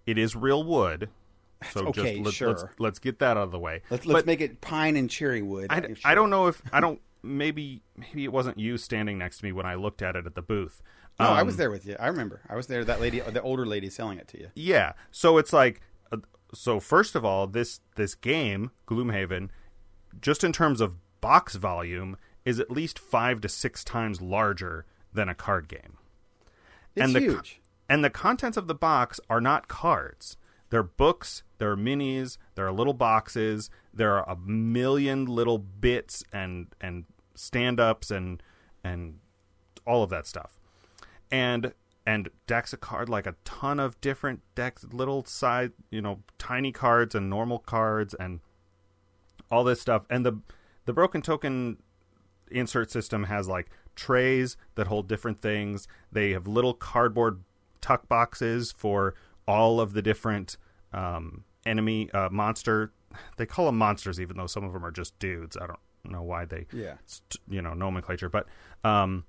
it is real wood, so Okay, just let, sure. let's let's get that out of the way. Let's let's But- make it pine and cherry wood. I. I don't know if I don't maybe maybe it wasn't you standing next to me when I looked at it at the booth. No, I Um, was there with you. I remember. I was there. That lady, the older lady, selling it to you. Yeah. So it's like uh, so first of all, this this game, Gloomhaven, just in terms of box volume is at least 5 to 6 times larger than a card game. It's and the huge. and the contents of the box are not cards. They're books, there are minis, there are little boxes, there are a million little bits and and stand-ups and and all of that stuff. And and decks of card like a ton of different decks, little side, you know, tiny cards and normal cards and all this stuff. And the the broken token insert system has like trays that hold different things. They have little cardboard tuck boxes for all of the different um, enemy uh, monster. They call them monsters, even though some of them are just dudes. I don't know why they, Yeah. you know, nomenclature, but um,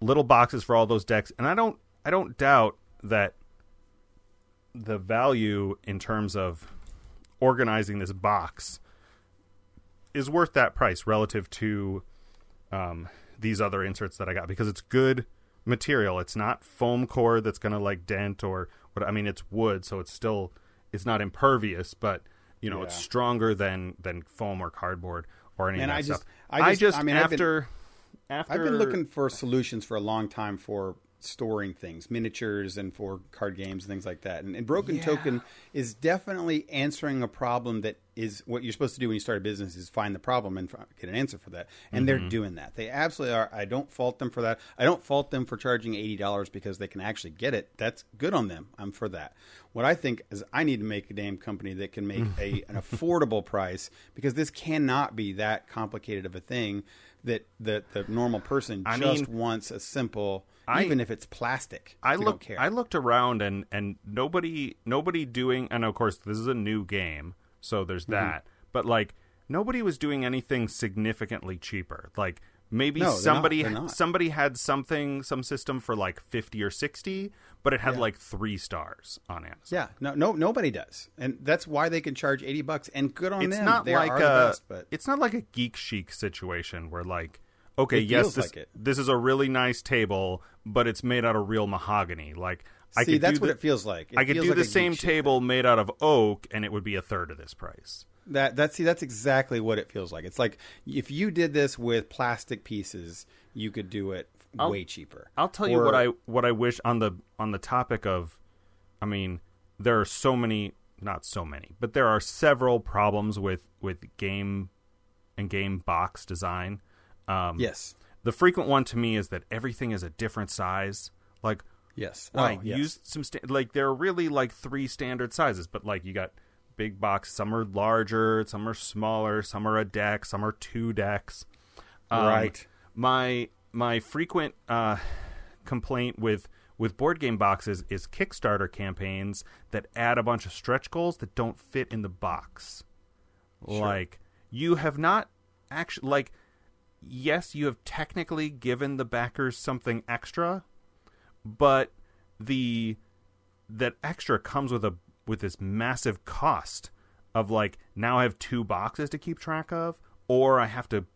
little boxes for all those decks. And I don't, I don't doubt that the value in terms of organizing this box is worth that price relative to um, these other inserts that I got because it's good material. It's not foam core that's going to like dent or what. I mean, it's wood, so it's still it's not impervious, but you know it's stronger than than foam or cardboard or any And of that I just- stuff. I just- I mean, I've been- after after I've been looking for solutions for a long time for storing things, miniatures, and for card games and things like that. And, and Broken Yeah. Token is definitely answering a problem that is what you're supposed to do when you start a business is find the problem and get an answer for that. And Mm-hmm. they're doing that. They absolutely are. I don't fault them for that. I don't fault them for charging eighty dollars because they can actually get it. That's good on them. I'm for that. What I think is I need to make a damn company that can make a an affordable price because this cannot be that complicated of a thing that the the normal person I just mean, wants a simple I- even if it's plastic. I they don't looked care. I looked around and and nobody nobody doing and of course this is a new game, so Mm-hmm. there's that. But like nobody was doing anything significantly cheaper. Like maybe No, they're not. somebody They're not. somebody had something some system for like 50 or 60, but it had Yeah. like 3 stars on Amazon. yeah, no, no, nobody does, and that's why they can charge eighty bucks. And good on It's them. not they like are a the best, but it's not like a geek chic situation where like okay, It yes this like this is a really nice table, but it's made out of real mahogany. Like I see, that's what the- it feels like. It I could do like the same table made out of oak, and it would be a third of this price. That that see that's exactly what it feels like. It's like if you did this with plastic pieces, you could do it I'll- way cheaper. I'll tell you what I what I wish on the on the topic of, I mean, there are so many, not so many, but there are several problems with with game and game box design. Um, yes, the frequent one to me is that everything is a different size. Like, yes, why Oh, yes. use some sta- like there are really like three standard sizes, but like you got big box. Some are larger, some are smaller, some are a deck, some are two decks. Um, Right. My my frequent uh, complaint with with board game boxes is Kickstarter campaigns that add a bunch of stretch goals that don't fit in the box. Like you have not actually like yes, you have technically given the backers something extra, but the that extra comes with a with this massive cost of like now I have two boxes to keep track of, or I have to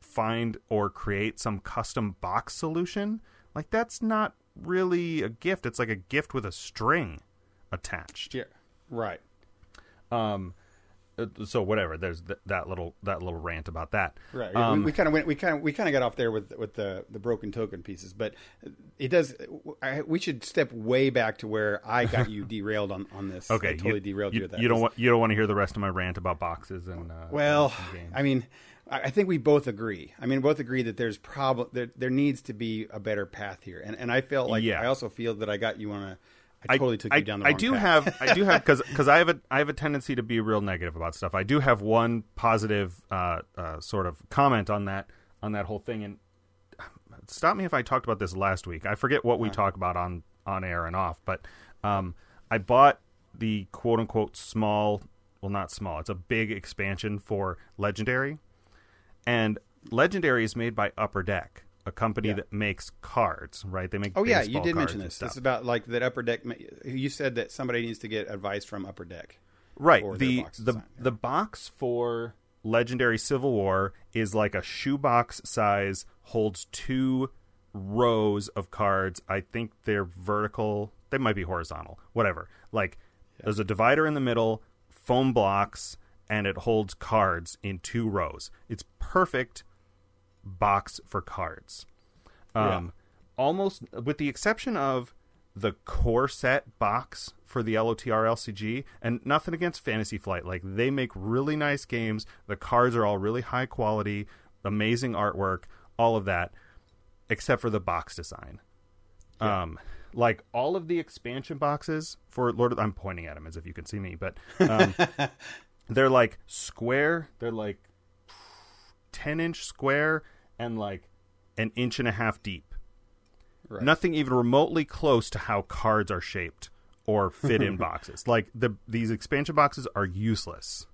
find or create some custom box solution. Like that's not really a gift. It's like a gift with a string attached. yeah, right. Um so whatever. There's th- that little that little rant about that. Right. Um, we kind of went. We kind of we kind of got off there with with the the broken token pieces, but it does. I, we should step way back to where I got you derailed on on this. Okay, I totally you, derailed you, you, that. you don't want you don't want to hear the rest of my rant about boxes and uh, Well, and. I mean, I I think we both agree. I mean, both agree that there's problem. There, there needs to be a better path here, and and I felt like Yeah. I also feel that I got you on a. I totally took I, you down the I wrong do path. have I do have because because I have a I have a tendency to be real negative about stuff. I do have one positive uh, uh, sort of comment on that on that whole thing. And stop me if I talked about this last week. I forget what we talk about on on air and off, but um, I bought the quote unquote small. Well, not small. It's a big expansion for Legendary, and Legendary is made by Upper Deck, a company Yeah. that makes cards. Right? They make. Oh yeah, you did mention this. is about like that upper deck. You said that somebody needs to get advice from upper deck. right the box the design, the box for legendary civil war is like a shoebox size holds two rows of cards i think they're vertical they might be horizontal whatever like there's a divider in the middle foam blocks and it holds cards in two rows it's perfect box for cards um almost with the exception of the core set box for the LOTR LCG, and nothing against Fantasy Flight. Like they make really nice games. The cards are all really high quality, amazing artwork, all of that, except for the box design. Yeah. Um, like all of the expansion boxes for Lord of I'm pointing at them as if you can see me, but um, they're like square. They're like ten inch square and like an inch and a half deep. Right. Nothing even remotely close to how cards are shaped or fit in boxes. Like the these expansion boxes are useless.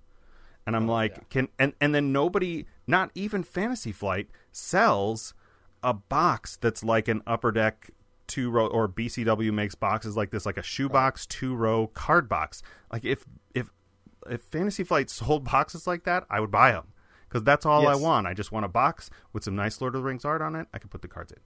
And I'm oh, like, Oh, yeah. can and and then nobody, not even Fantasy Flight, sells a box that's like an upper deck two row or BCW makes boxes like this, like a shoebox two row card box. Like if if if Fantasy Flight sold boxes like that, I would buy them because that's all I want. I just want a box with some nice Lord of the Rings art on it. I can put the cards in.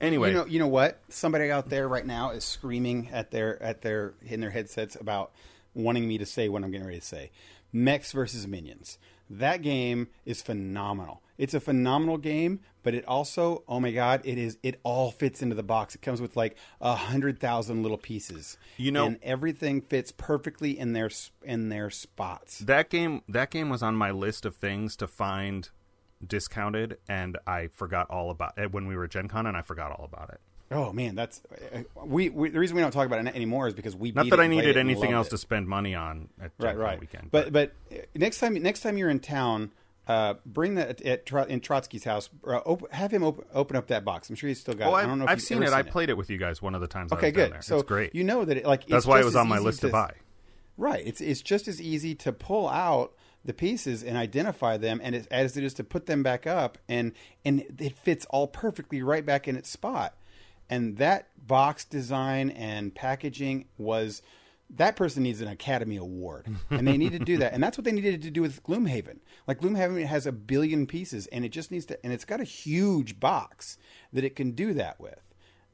Anyway, You know, you know what? Somebody out there right now is screaming at their at their in their headsets about wanting me to say what I'm getting ready to say. Mechs versus Minions. That game is phenomenal. It's a phenomenal game, but it also, oh my god, it is. It all fits into the box. It comes with like a hundred thousand little pieces. You know- and everything fits perfectly in their in their spots. that game that game was on my list of things to find discounted, and I forgot all about it when we were at Gen Con, and I forgot all about it. Oh man, that's uh, we, we. The reason we don't talk about it anymore is because we Not beat that it I needed anything else it. to spend money on at right, right. weekend. But but uh, next time next time you're in town, uh, bring that at, in Trotzke's house. Uh, op- have him op- open up that box. I'm sure he's still got. oh, it. I I've, don't know. If I've seen it. I played it with you guys one of the times. I Okay, good. there. So it's great. You know that it, like That's why it was on my list to buy. Right. It's it's just as easy to pull out the pieces and identify them, and it, as it is to put them back up, and and it fits all perfectly right back in its spot. And that box design and packaging was that person needs an Academy Award, and they need to do that, and that's what they needed to do with Gloomhaven. Like Gloomhaven has a billion pieces, and it just needs to, and it's got a huge box that it can do that with.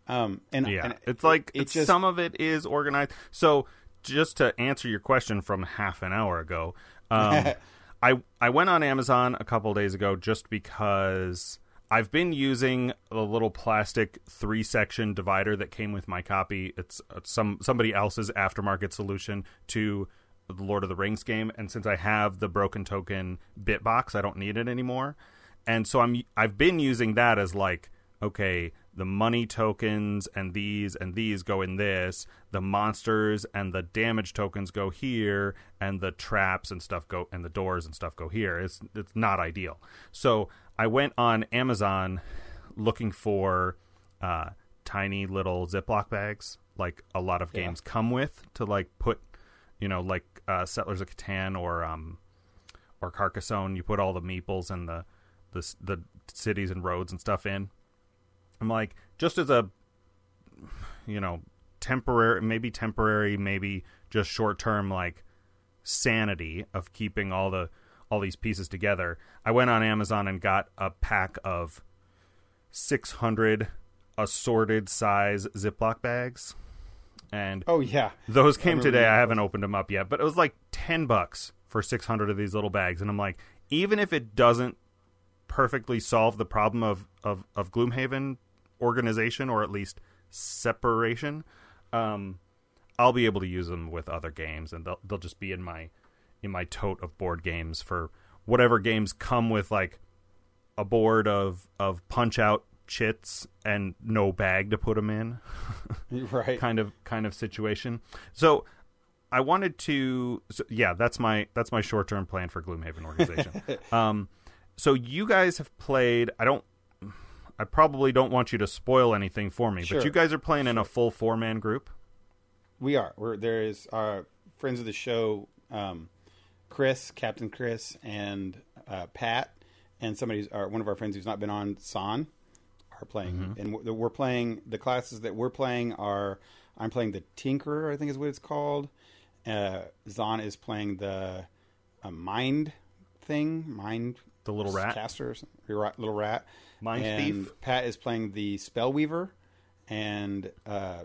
Um, and Yeah, and it's like it it's just some of it is organized. So just to answer your question from half an hour ago, um, I I went on Amazon a couple days ago just because I've been using a little plastic three section divider that came with my copy. It's uh, some somebody else's aftermarket solution to the Lord of the Rings game, and since I have the broken token bit box, I don't need it anymore. And so I'm I've been using that as like okay, the money tokens and these and these go in this, the monsters and the damage tokens go here, and the traps and stuff go and the doors and stuff go here. It's it's not ideal. So I went on Amazon looking for uh, tiny little Ziploc bags, like a lot of games come with, to like put, you know, like uh, Settlers of Catan or um, or Carcassonne. You put all the meeples and the the the cities and roads and stuff in. I'm like, just as a, you know, temporary, maybe temporary, maybe just short term, like sanity of keeping all the all these pieces together. I went on Amazon and got a pack of 600 assorted size Ziploc bags, and Oh yeah, those came remember today. I haven't opened them up yet, but it was like 10 bucks for 600 of these little bags. And I'm like, even if it doesn't perfectly solve the problem of, of, of Gloomhaven organization or at least separation, um, I'll be able to use them with other games and they'll, they'll just be in my, in my tote of board games for whatever games come with like a board of, of punch out chits and no bag to put them in right. kind of kind of situation. So I wanted to so, yeah, that's my that's my short-term plan for Gloomhaven organization. um so you guys have played I don't I probably don't want you to spoil anything for me, Sure. but you guys are playing in a full four-man group. We are. We're, there is our friends of the show, um, Chris, Captain Chris, and uh, Pat, and somebody's one of our friends who's not been on, San, are playing, and we're, we're playing the classes that we're playing are. I'm playing the Tinkerer, I think is what it's called. Uh, Zahn is playing the uh, Mind thing, Mind The little rat. caster, or something, Ra- little rat. Mind and thief. Pat is playing the Spellweaver, and uh,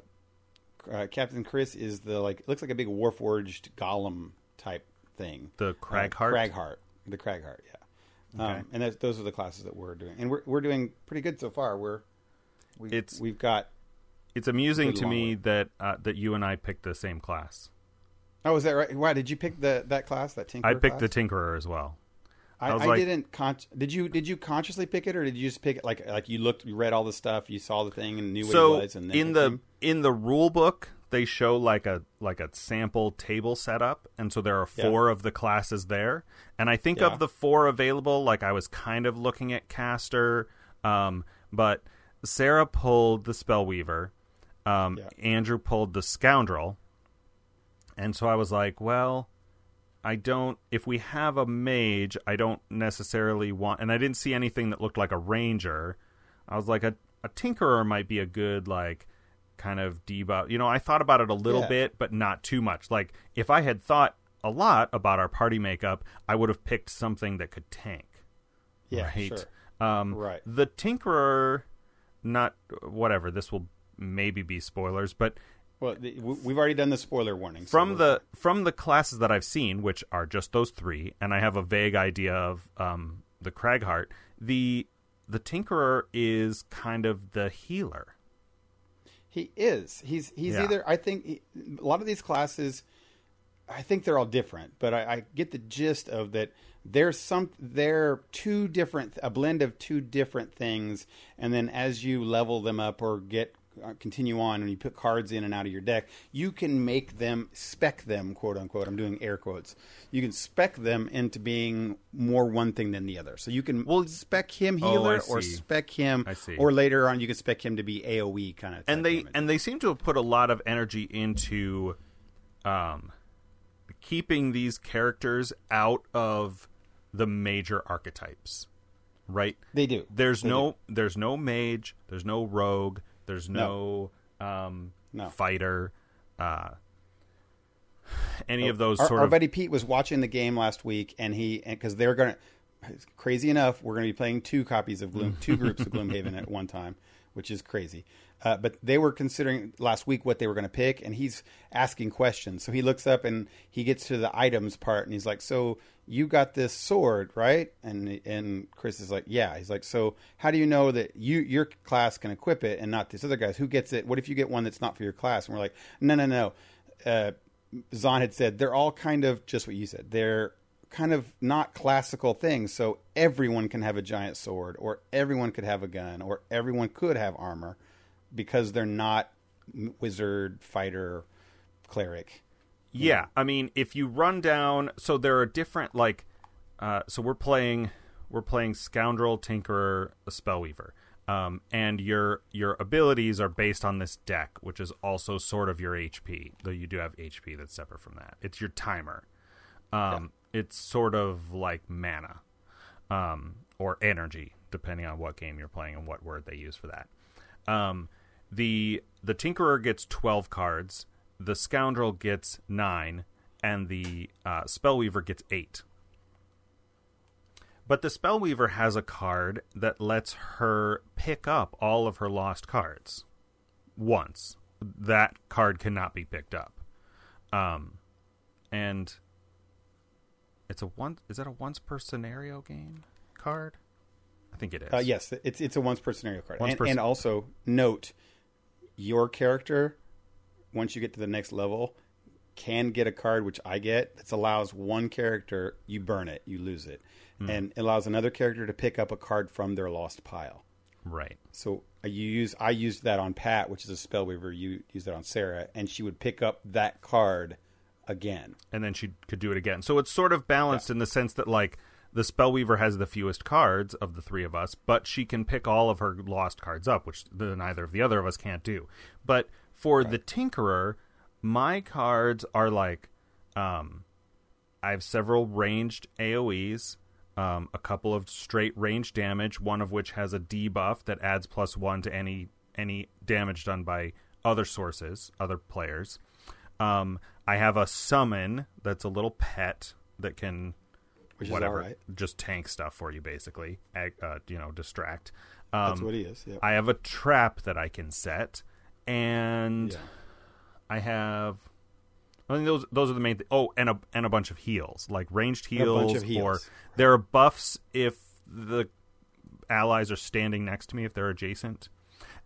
uh, Captain Chris is the like looks like a big warforged golem type thing. The Uh, Cragheart? Cragheart. The Cragheart. Yeah. Okay. Um, and those are the classes that we're doing, and we're we're doing pretty good so far. We're we, It's- we've got it's amusing to me way. that uh, that you and I picked the same class. Oh, is that right? Why did you pick the that class? That Tinkerer I picked class? the Tinkerer as well. I, I I like- didn't. Con- did you did you consciously pick it, or did you just pick it like like you looked, you read all the stuff, you saw the thing, and knew what so it was? And then in the in the rule book they show like a like a sample table setup and so there are Yeah. four of the classes there and i think Yeah. of the four available like i was kind of looking at caster um, but sarah pulled the spellweaver um, Yeah. andrew pulled the scoundrel and so i was like well I don't. If we have a mage, I don't necessarily want. And I didn't see anything that looked like a ranger. I was like, a a tinkerer might be a good like kind of debuff. You know, I thought about it a little Yeah. bit, but not too much. Like if I had thought a lot about our party makeup, I would have picked something that could tank. yeah, right. sure. Um, Right. The tinkerer, not whatever. This will maybe be spoilers, but Well, the, we- we've already done the spoiler warning. from we're the from the classes that I've seen, which are just those three, and I have a vague idea of um, the Cragheart. The the Tinkerer is kind of the healer. He is. He's he's Yeah. either. I think he, a lot of these classes. I think they're all different, but I, I get the gist of that. There's some. They're two different. A blend of two different things, and then as you level them up or get continue on, and you put cards in and out of your deck, you can make them spec them, quote unquote. I'm doing air quotes. You can spec them into being more one thing than the other. So you can Well, spec him oh, healer or spec him, I see. or later on you can spec him to be AOE kind of. Thing. And they and they seem to have put a lot of energy into um keeping these characters out of the major archetypes right They do. there's They no there's no mage there's no rogue there's no, um No. fighter uh any of those our, sort our of buddy Pete was watching the game last week, and he because they're gonna crazy enough, we're gonna be playing two copies of Gloom, two groups of Gloomhaven at one time, which is crazy. Uh, but they were considering last week what they were going to pick, and he's asking questions. So he looks up and he gets to the items part, and he's like, "So you got this sword, right?" And and Chris is like, "Yeah." He's like, "So how do you know that you your class can equip it and not this other guy's? Who gets it? What if you get one that's not for your class?" And we're like, "No, no, no." Uh, Zahn had said they're all kind of just what you said. They're kind of not classical things. So everyone can have a giant sword, or everyone could have a gun, or everyone could have armor because they're not wizard, fighter, cleric. Yeah, I mean, if you run down, so there are different like, uh, so we're playing, we're playing scoundrel, tinkerer, spellweaver, um, and your your abilities are based on this deck, which is also sort of your HP, though you do have HP that's separate from that. It's your timer. Um, It's sort of like mana, um, or energy, depending on what game you're playing and what word they use for that. The the Tinkerer gets twelve cards, the Scoundrel gets nine, and the uh, Spellweaver gets eight. But the Spellweaver has a card that lets her pick up all of her lost cards once. That card cannot be picked up. Um, and it's a one. Is that a once per scenario game card? I think it is. Uh, yes, it's it's a once per scenario card, and, and also note your character once you get to the next level can get a card which I get that allows one character you burn it, you lose it, Hmm. and it allows another character to pick up a card from their lost pile. Right. So uh, you use I used that on Pat, which is a spellweaver. You used that on Sarah, and she would pick up that card again. and then she could do it again. So it's sort of balanced in the sense that like the Spellweaver has the fewest cards of the three of us, but she can pick all of her lost cards up, which the, neither of the other of us can't do. But for the Tinkerer, my cards are like um I have several ranged AoEs, um, a couple of straight range damage, one of which has a debuff that adds plus one to any any damage done by other sources, other players. Um, I have a summon that's a little pet that can Which whatever is all right. just tank stuff for you basically, uh, you know, distract. Um, That's what he is. Yeah. I have a trap that I can set, and Yeah. I have. I think those those are the main. Th- oh, and a and a bunch of heals, like ranged a heals, bunch of or heals. there are buffs if the allies are standing next to me if they're adjacent.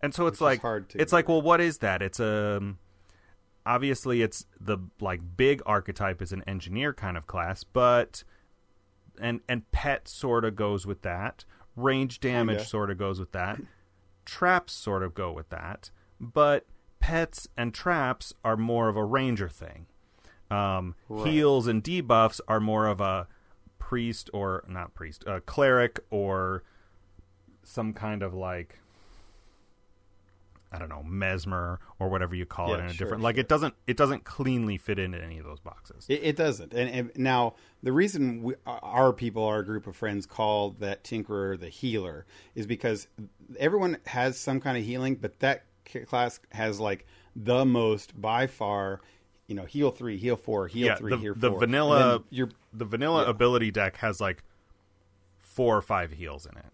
and so it's is like hard to it's like well what is that it's a obviously it's the like big archetype is an engineer kind of class but and and pet sort of goes with that range damage Kinda. sort of goes with that traps sort of go with that but pets and traps are more of a ranger thing um, Right. heals and debuffs are more of a priest or not priest a cleric or some kind of like I don't know, mesmer or whatever you call it in a sure, different like sure. it doesn't it doesn't cleanly fit into any of those boxes. It, it doesn't. And, and now the reason we, our people, our group of friends, call that tinkerer the healer is because everyone has some kind of healing, but that class has like the most by far. You know, heal three, heal four, heal yeah, three, the, heal the four. vanilla you're the vanilla yeah. ability deck has like four or five heals in it.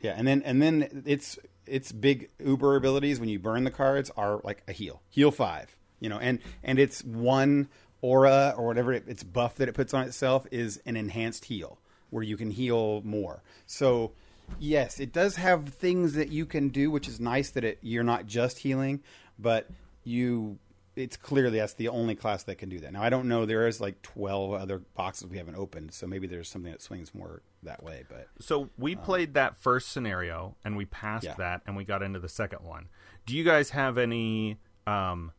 Yeah, and then and then it's it's big uber abilities when you burn the cards are like a heal, heal five, you know, and and it's one aura or whatever it, its buff that it puts on itself is an enhanced heal where you can heal more. So yes, it does have things that you can do, which is nice that it you're not just healing, but you it's clearly that's the only class that can do that. Now I don't know there is like twelve other boxes we haven't opened, so maybe there's something that swings more that way, but So we played that first scenario and we passed Yeah. that and we got into the second one. Do you guys have any um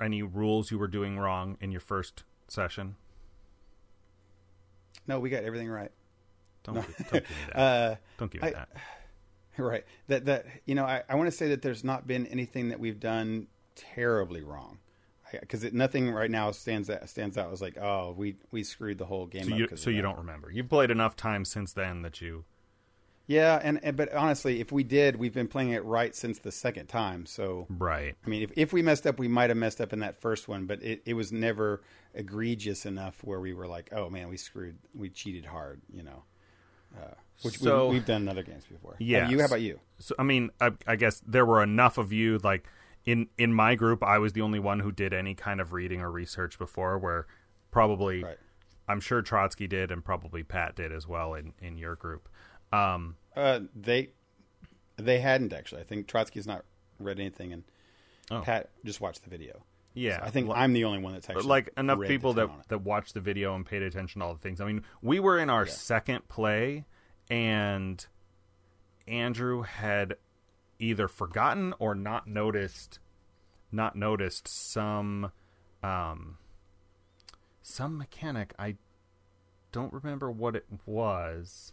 any rules you were doing wrong in your first session? no, we got everything right. Don't, gi- don't give me that. Uh, don't give me I- that. right. That that you know, I, I want to say that there's not been anything that we've done terribly wrong, because nothing right now stands out, stands out Was like, oh, we we screwed the whole game. So up you so you don't remember. You've played enough times since then that you Yeah, and, and but honestly, if we did, we've been playing it right since the second time. So right. I mean, if if we messed up, we might have messed up in that first one, but it, it was never egregious enough where we were like, oh man, we screwed, we cheated hard, you know. Uh, which So- we, we've done in other games before. Have Yes. you? How about you? So I mean, I, I guess there were enough of you. Like in in my group, I was the only one who did any kind of reading or research before. Where probably, Right. I'm sure Trotzke did, and probably Pat did as well in in your group. Um, Uh, they they hadn't actually. I think Trotzke's not read anything, and Oh. Pat just watched the video. yeah, So I think I'm the only one that's actually like enough people that ton on it. that watched the video and paid attention to all the things. I mean, we were in our Yeah. second play, and Andrew had either forgotten or not noticed not noticed some um some mechanic. I don't remember what it was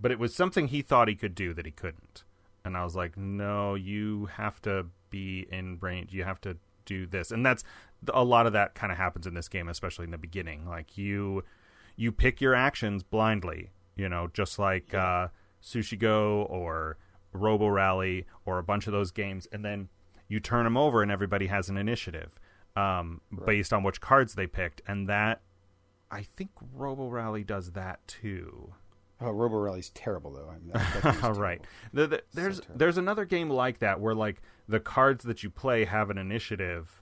but it was something he thought he could do that he couldn't. And I was like no you have to be in range you have to do this. And that's a lot of that kind of happens in this game especially in the beginning. Like you you pick your actions blindly you know just like uh sushi go or robo rally or a bunch of those games and then you turn them over and everybody has an initiative um, based on which cards they picked and that i think robo rally does that too. Oh, Robo Rally's terrible though. I mean, that, that game's all right. The- the- there's terrible. there's another game like that where like the cards that you play have an initiative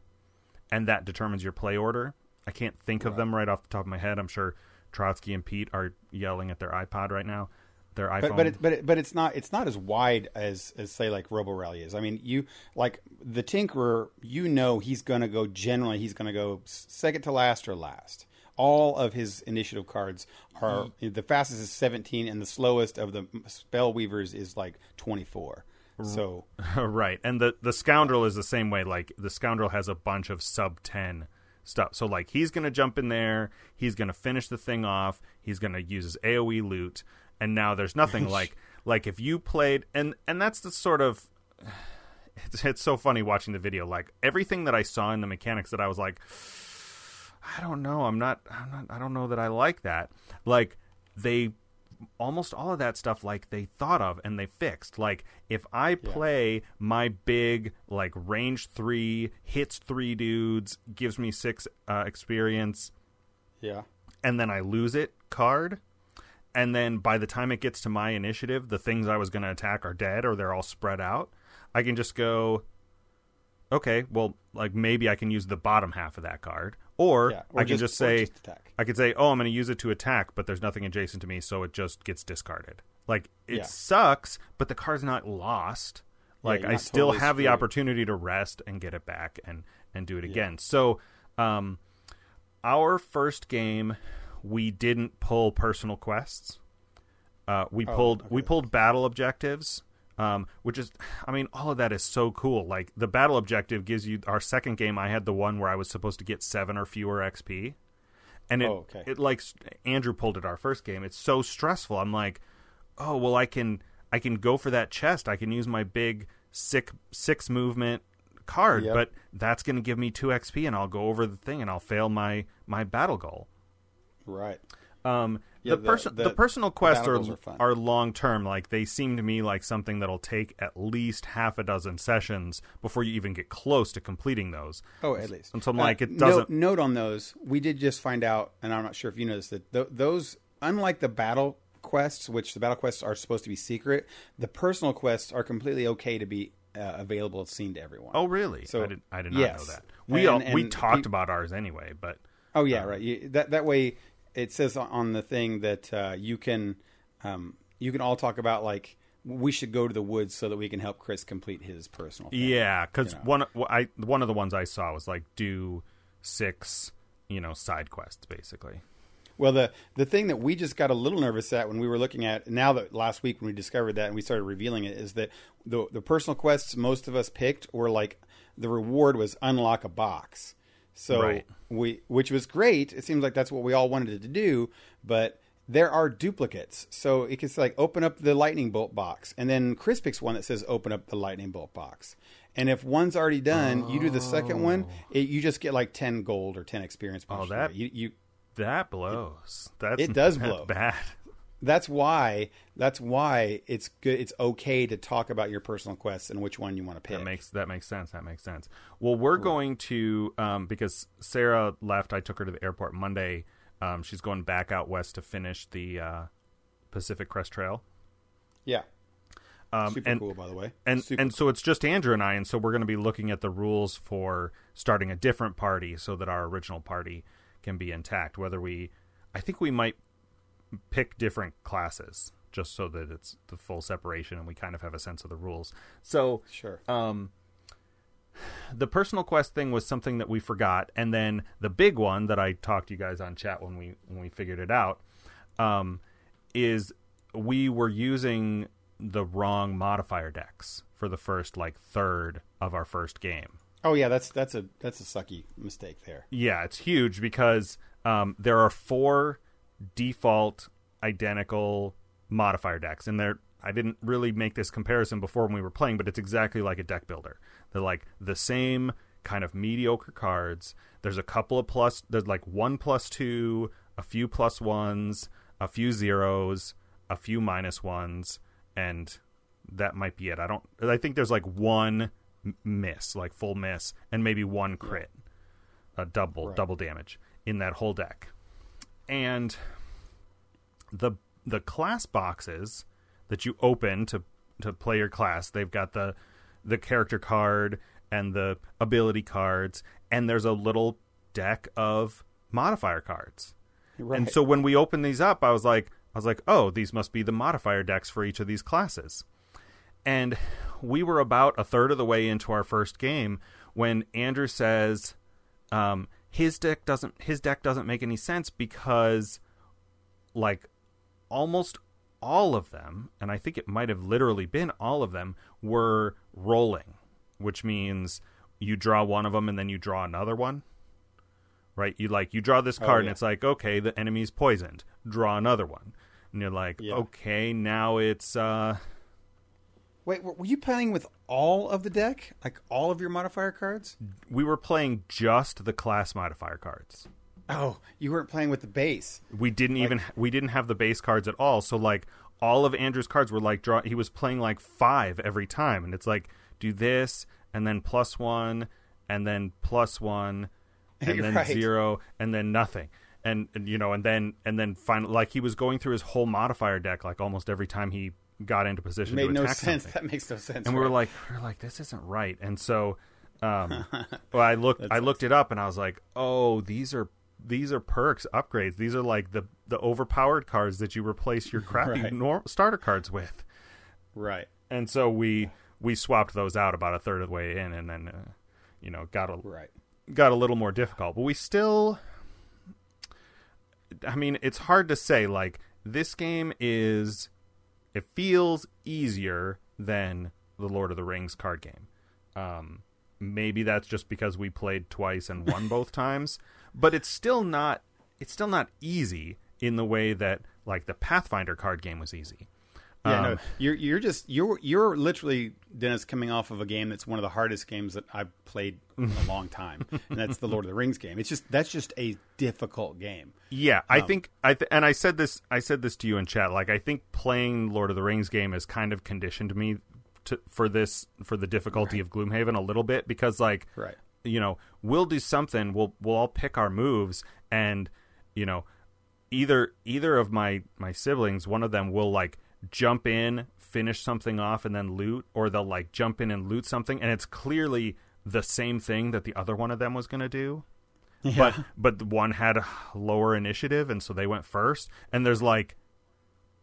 and that determines your play order. I can't think of them right off the top of my head. I'm sure Trotzke and pete are yelling at their ipod right now their iphone But but it, but it, but it's not it's not as wide as as say like Robo Rally is. I mean, you like the Tinkerer. You know he's going to go generally. He's going to go second to last or last. All of his initiative cards are mm-hmm. the fastest is seventeen, and the slowest of the spell weavers is like twenty four. So right and the the scoundrel is the same way like the scoundrel has a bunch of sub 10 stuff so like he's gonna jump in there he's gonna finish the thing off he's gonna use his aoe loot and now there's nothing like like if you played and and that's the sort of it's, it's so funny watching the video. Like everything that i saw in the mechanics that i was like i don't know. I'm not i'm not i don't know that i like that. Like they almost all of that stuff like they thought of and they fixed. Like if i play my big like range three hits three dudes gives me six uh, experience yeah, and then i lose it card and then by the time it gets to my initiative the things i was going to attack are dead or they're all spread out i can just go okay well like maybe i can use the bottom half of that card or, yeah. Or i can just, or say just. I could say, "Oh, I'm going to use it to attack," but there's nothing adjacent to me, so it just gets discarded. Like it Yeah. sucks, but the card's not lost. Like you're I still totally have the opportunity to rest and get it back and and do it again. So, um, our first game, we didn't pull personal quests. Uh, we Oh, pulled okay. we pulled battle objectives, um, which is, I mean, all of that is so cool. Like the battle objective gives you our second game. I had the one where I was supposed to get seven or fewer XP, and it Oh, okay. it like Andrew pulled it our first game. It's so stressful. I'm like, oh well, I can I can go for that chest. I can use my big six six movement card, Yep. but that's going to give me two XP, and I'll go over the thing, and I'll fail my my battle goal. Right. Um, Yeah, the, the- person the, the- personal quests are are are long term. Like they seem to me like something that'll take at least half a dozen sessions before you even get close to completing those. Oh, at least. And so I'm Uh, like, it note- doesn't. Note, on those, we did just find out, and I'm not sure if you noticed that th- those, unlike the battle quests, which the battle quests are supposed to be secret, the personal quests are completely okay to be uh, available, seen to everyone. Oh, really? So- I did. I did not yes. know that. We And- all, we and talked pe- about ours anyway, but Oh yeah, right. You, that that way, it says on the thing that uh, you can um, you can all talk about like we should go to the woods so that we can help Chris complete his personal. Thing. yeah, because you know. one I one of the ones I saw was like do six, you know, side quests basically. Well, the the thing that we just got a little nervous at when we were looking at now that last week when we discovered that and we started revealing it is that the the personal quests most of us picked were like the reward was unlock a box. So Right. we which was great. It seems like that's what we all wanted to do, but there are duplicates. So it can say like open up the lightning bolt box and then Chris picks one that says open up the lightning bolt box. And if one's already done, you do the second one, oh. it, you just get like 10 gold or 10 experience points. Oh, that- you, you That blows. That's it does that's blow. bad. That's why that's why it's good it's okay to talk about your personal quests and which one you want to pick That makes that makes sense. That makes sense. Well, we're going to um, because Sarah left. I took her to the airport Monday. Um, she's going back out west to finish the uh, Pacific Crest Trail. yeah Um, super and, cool by the way and super and so it's just Andrew and I, and so we're going to be looking at the rules for starting a different party so that our original party can be intact. Whether we, I think we might pick different classes just so that it's the full separation and we kind of have a sense of the rules. So sure um, the personal quest thing was something that we forgot, and then the big one that I talked to you guys on chat when we when we figured it out um, is we were using the wrong modifier decks for the first like third of our first game. oh yeah that's that's a that's a sucky mistake there Yeah, it's huge because um, there are four default identical modifier decks, and they're. I didn't really make this comparison before when we were playing, but it's exactly like a deck builder. They're like the same kind of mediocre cards. There's a couple of plus. There's like one plus two, a few plus ones, a few zeros, a few minus ones, and that might be it. I don't. I think there's like one miss, like full miss, and maybe one crit a double Right. double damage in that whole deck. And the the class boxes that you open to to play your class, they've got the the character card and the ability cards and there's a little deck of modifier cards. right And so when we opened these up, I was like I was like, "Oh, these must be the modifier decks for each of these classes." And we were about a third of the way into our first game when Andrew says um, his deck doesn't his deck doesn't make any sense because like almost all of them, and I think it might have literally been all of them, were rolling, which means you draw one of them and then you draw another one. Right? You like you draw this Oh, card and it's like, okay, the enemy's poisoned. Draw another one. And you're like, Yeah. okay, now it's uh wait were were you playing with all of the deck like all of your modifier cards? We were playing just the class modifier cards. oh you weren't playing with the base. We didn't even we didn't have the base cards at all. So like all of andrew's cards were like draw he was playing like five every time. And it's like do this and then plus one and then plus one and then Right. zero and then nothing. And, and you know and then and then finally like he was going through his whole modifier deck like almost every time he got into position made no sense something that makes no sense and we were like we were like this isn't right and so um well i looked i looked it up and i was like oh these are these are perks upgrades these are like the the overpowered cards that you replace your crappy Right. nor- starter cards with right and so we we swapped those out about a third of the way in, and then uh, you know got a Right. got a little more difficult. But we still, I mean, it's hard to say. Like this game is, it feels easier than the Lord of the Rings card game. Um, maybe that's just because we played twice and won both times, but it's still not. It's still not easy in the way that like the Pathfinder card game was easy. Yeah, Um, no, you're you're just you're you're literally Dennis coming off of a game that's one of the hardest games that I've played in a long time, and that's the Lord of the Rings game. It's just that's just a difficult game. Yeah, I Um, think I th- and I said this I said this to you in chat. Like I think playing Lord of the Rings game has kind of conditioned me to for this for the difficulty of Gloomhaven a little bit because like Right. you know we'll do something we'll we'll all pick our moves and you know either either of my my siblings one of them will like jump in finish something off and then loot or they'll like jump in and loot something and it's clearly the same thing that the other one of them was going to do Yeah. but but one had lower initiative and so they went first and there's like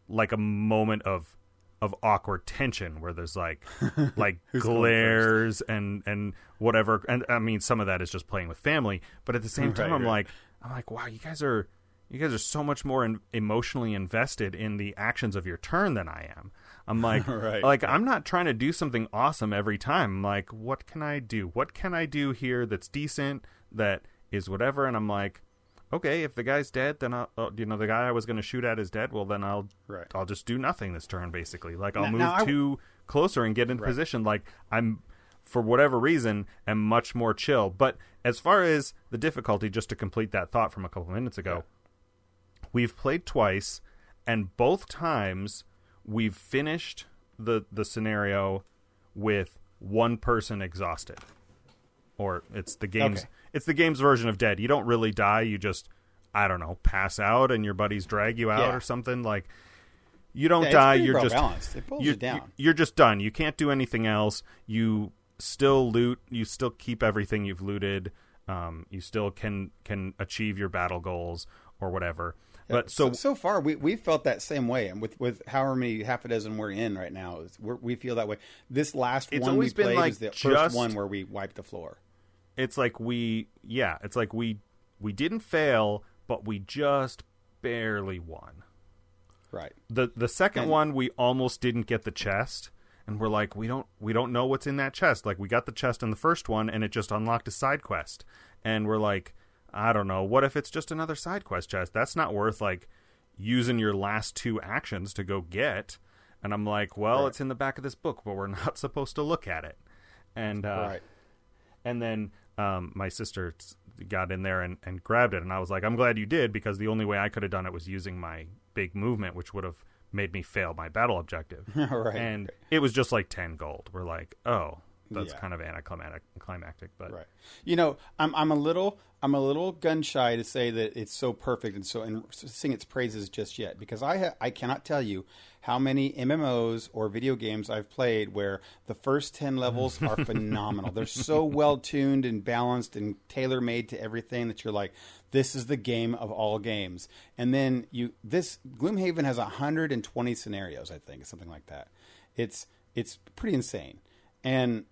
like a moment of of awkward tension where there's like like glares and and whatever and i mean some of that is just playing with family but at the same time i'm right. like i'm like wow you guys are you guys are so much more in, emotionally invested in the actions of your turn than i am. I'm like Right, like i'm not trying to do something awesome every time. I'm like what can i do? What can i do here that's decent that is whatever? And i'm like okay if the guy's dead then i'll uh, you know the guy i was going to shoot at is dead. Well then i'll Right. i'll just do nothing this turn basically. Like i'll Now- move now I- closer and get in Right. position. Like i'm for whatever reason am much more chill. But as far as the difficulty just to complete that thought from a couple minutes ago we've played twice and both times we've finished the the scenario with one person exhausted or it's the game's Okay. it's the game's version of dead you don't really die you just i don't know pass out and your buddies drag you out Yeah. or something like you don't Yeah, die you're just balanced. It pulls you're, you down. you're just done you can't do anything else you still loot you still keep everything you've looted um, you still can can achieve your battle goals or whatever but so, so so far we we felt that same way, and with with however many half a dozen we're in right now, we're, we feel that way. This last It's one we always been played like is the just- first one where we wiped the floor. it's like we yeah it's like we we didn't fail but we just barely won Right. the the second And- one we almost didn't get the chest and we're like we don't we don't know what's in that chest like we got the chest in the first one and it just unlocked a side quest and we're like i don't know what if it's just another side quest chest that's not worth like using your last two actions to go get and i'm like well Right. it's in the back of this book but we're not supposed to look at it and uh right. and then um, my sister got in there and, and grabbed it, and I was like, "I'm glad you did," because the only way I could have done it was using my big movement, which would have made me fail my battle objective. right. And it was just like ten gold. We're like, "Oh, that's Yeah. kind of anticlimactic, climactic." But Right. You know, I'm I'm a little I'm a little gun shy to say that it's so perfect and so and sing its praises just yet because I ha- I cannot tell you how many MMOs or video games I've played where the first 10 levels are phenomenal. They're so well tuned and balanced and tailor made to everything that you're like this is the game of all games. And then you this Gloomhaven has 120 scenarios, I think, something like that. It's it's pretty insane. And